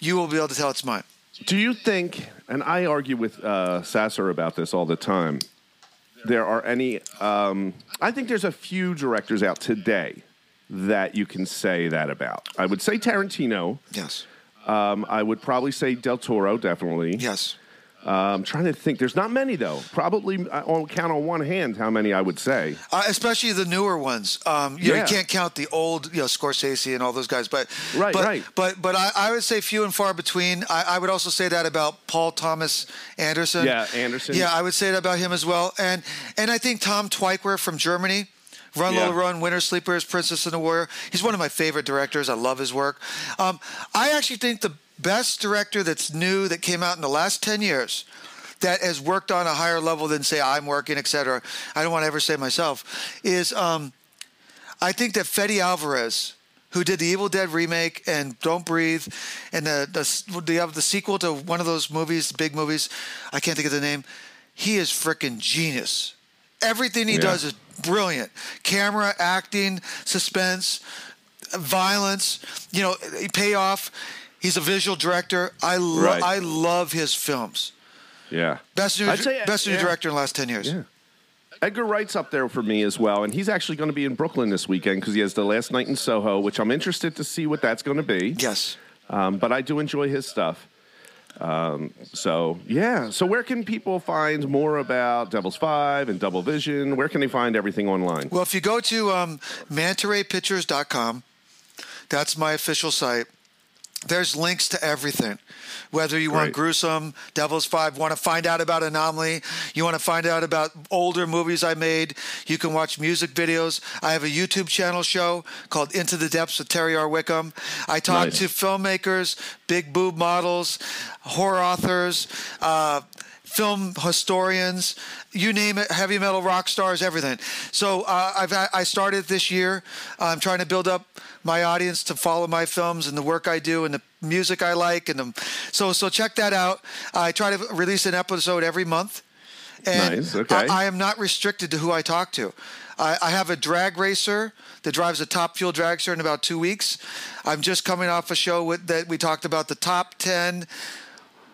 you will be able to tell it's mine. Do you think, and I argue with uh, Sasser about this all the time, there are any, um, I think there's a few directors out today that you can say that about. I would say Tarantino. Yes. Um, I would probably say Del Toro, definitely. Yes. I'm trying to think. There's not many, though. Probably, I will count on one hand how many I would say. Uh, especially the newer ones. Um, you, know, Yeah. you can't count the old, you know, Scorsese and all those guys. But Right, but, right. But but I, I would say few and far between. I, I would also say that about Paul Thomas Anderson. Yeah, Anderson. Yeah, I would say that about him as well. And and I think Tom Tykwer from Germany. Run Yeah. Little Run, Winter Sleepers, Princess and the Warrior. He's one of my favorite directors. I love his work. Um, I actually think the best director that's new that came out in the last 10 years that has worked on a higher level than, say, I'm working, et cetera. I don't want to ever say myself, is um, I think that Fede Alvarez, who did the Evil Dead remake and Don't Breathe, and the the they have the sequel to one of those movies, big movies. I can't think of the name. He is freaking genius. Everything he Yeah. does is brilliant. Camera, acting, suspense, violence. You know, payoff. He's a visual director. I lo- Right. I love his films. Yeah. Best new, say, best new yeah. director in the last ten years. Yeah. Edgar Wright's up there for me as well, and he's actually going to be in Brooklyn this weekend because he has the last night in Soho, which I'm interested to see what that's going to be. Yes. Um, but I do enjoy his stuff. Um, so yeah. So where can people find more about Devil's Five and Double Vision? Where can they find everything online? Well, if you go to um, mantaraypictures.com, that's my official site. There's links to everything. Whether you want gruesome, Devil's Five, want to find out about Anomaly, you want to find out about older movies I made, you can watch music videos. I have a YouTube channel show called Into the Depths with Terry R. Wickham. I talk Nice. to filmmakers, big boob models, horror authors, uh, film historians, you name it, heavy metal rock stars, everything. So uh, I've I started this year. I'm trying to build up my audience to follow my films and the work I do and the music I like and the, so so check that out. I try to release an episode every month. And Nice, okay. I, I am not restricted to who I talk to. I, I have a drag racer that drives a top fuel dragster in about two weeks. I'm just coming off a show with, that we talked about the top 10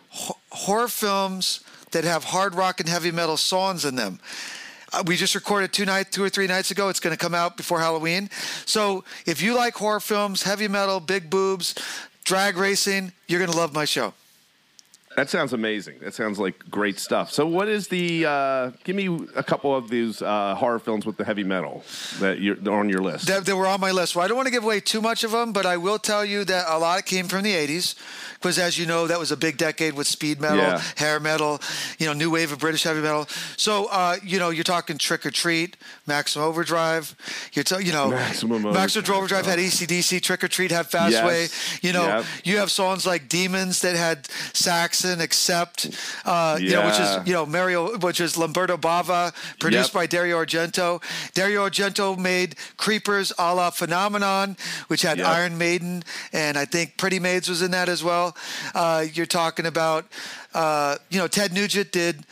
ho- horror films that have hard rock and heavy metal songs in them. Uh, we just recorded two night, two or three nights ago. It's going to come out before Halloween. So if you like horror films, heavy metal, big boobs, drag racing, you're going to love my show. That sounds amazing. That sounds like great stuff. So, what is the? Uh, give me a couple of these uh, horror films with the heavy metal that you're are on your list. that, that were on my list. Well, I don't want to give away too much of them, but I will tell you that a lot came from the 80s because, as you know, that was a big decade with speed metal, Yeah. hair metal, you know, new wave of British heavy metal. So, uh, you know, you're talking Trick or Treat, Maximum Overdrive. You're, t- you know, Maximum Maximum Overdrive. Overdrive had ACDC, Trick or Treat had Fastway. Yes. You know, Yep. you have songs like Demons that had Saxon, Accept, uh, you know, which is, you know, Mario, which is Lamberto Bava, produced Yep. by Dario Argento. Dario Argento made Creepers a la Phenomenon, which had Yep. Iron Maiden, and I think Pretty Maids was in that as well. Uh, you're talking about, uh, you know, Ted Nugent did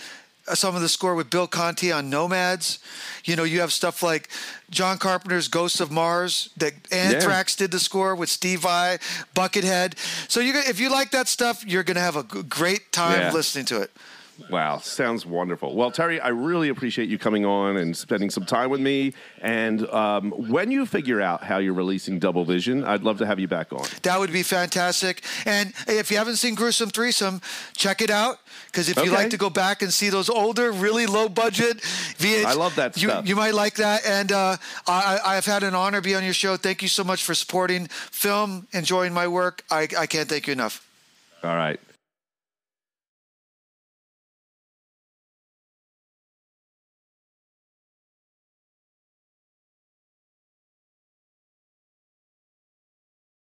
some of the score with Bill Conti on Nomads. You know, you have stuff like John Carpenter's Ghosts of Mars that Anthrax did the score with Steve Vai, Buckethead. So you, if you like that stuff, you're going to have a great time Yeah. listening to it. Wow, sounds wonderful. Well, Terry, I really appreciate you coming on and spending some time with me. And um, when you figure out how you're releasing Double Vision, I'd love to have you back on. That would be fantastic. And if you haven't seen Gruesome Threesome, check it out. Because if you like to go back and see those older, really low budget VH, I love that you, stuff. You might like that. And uh, I, I have had an honor to be on your show. Thank you so much for supporting film, enjoying my work. I, I can't thank you enough. All right.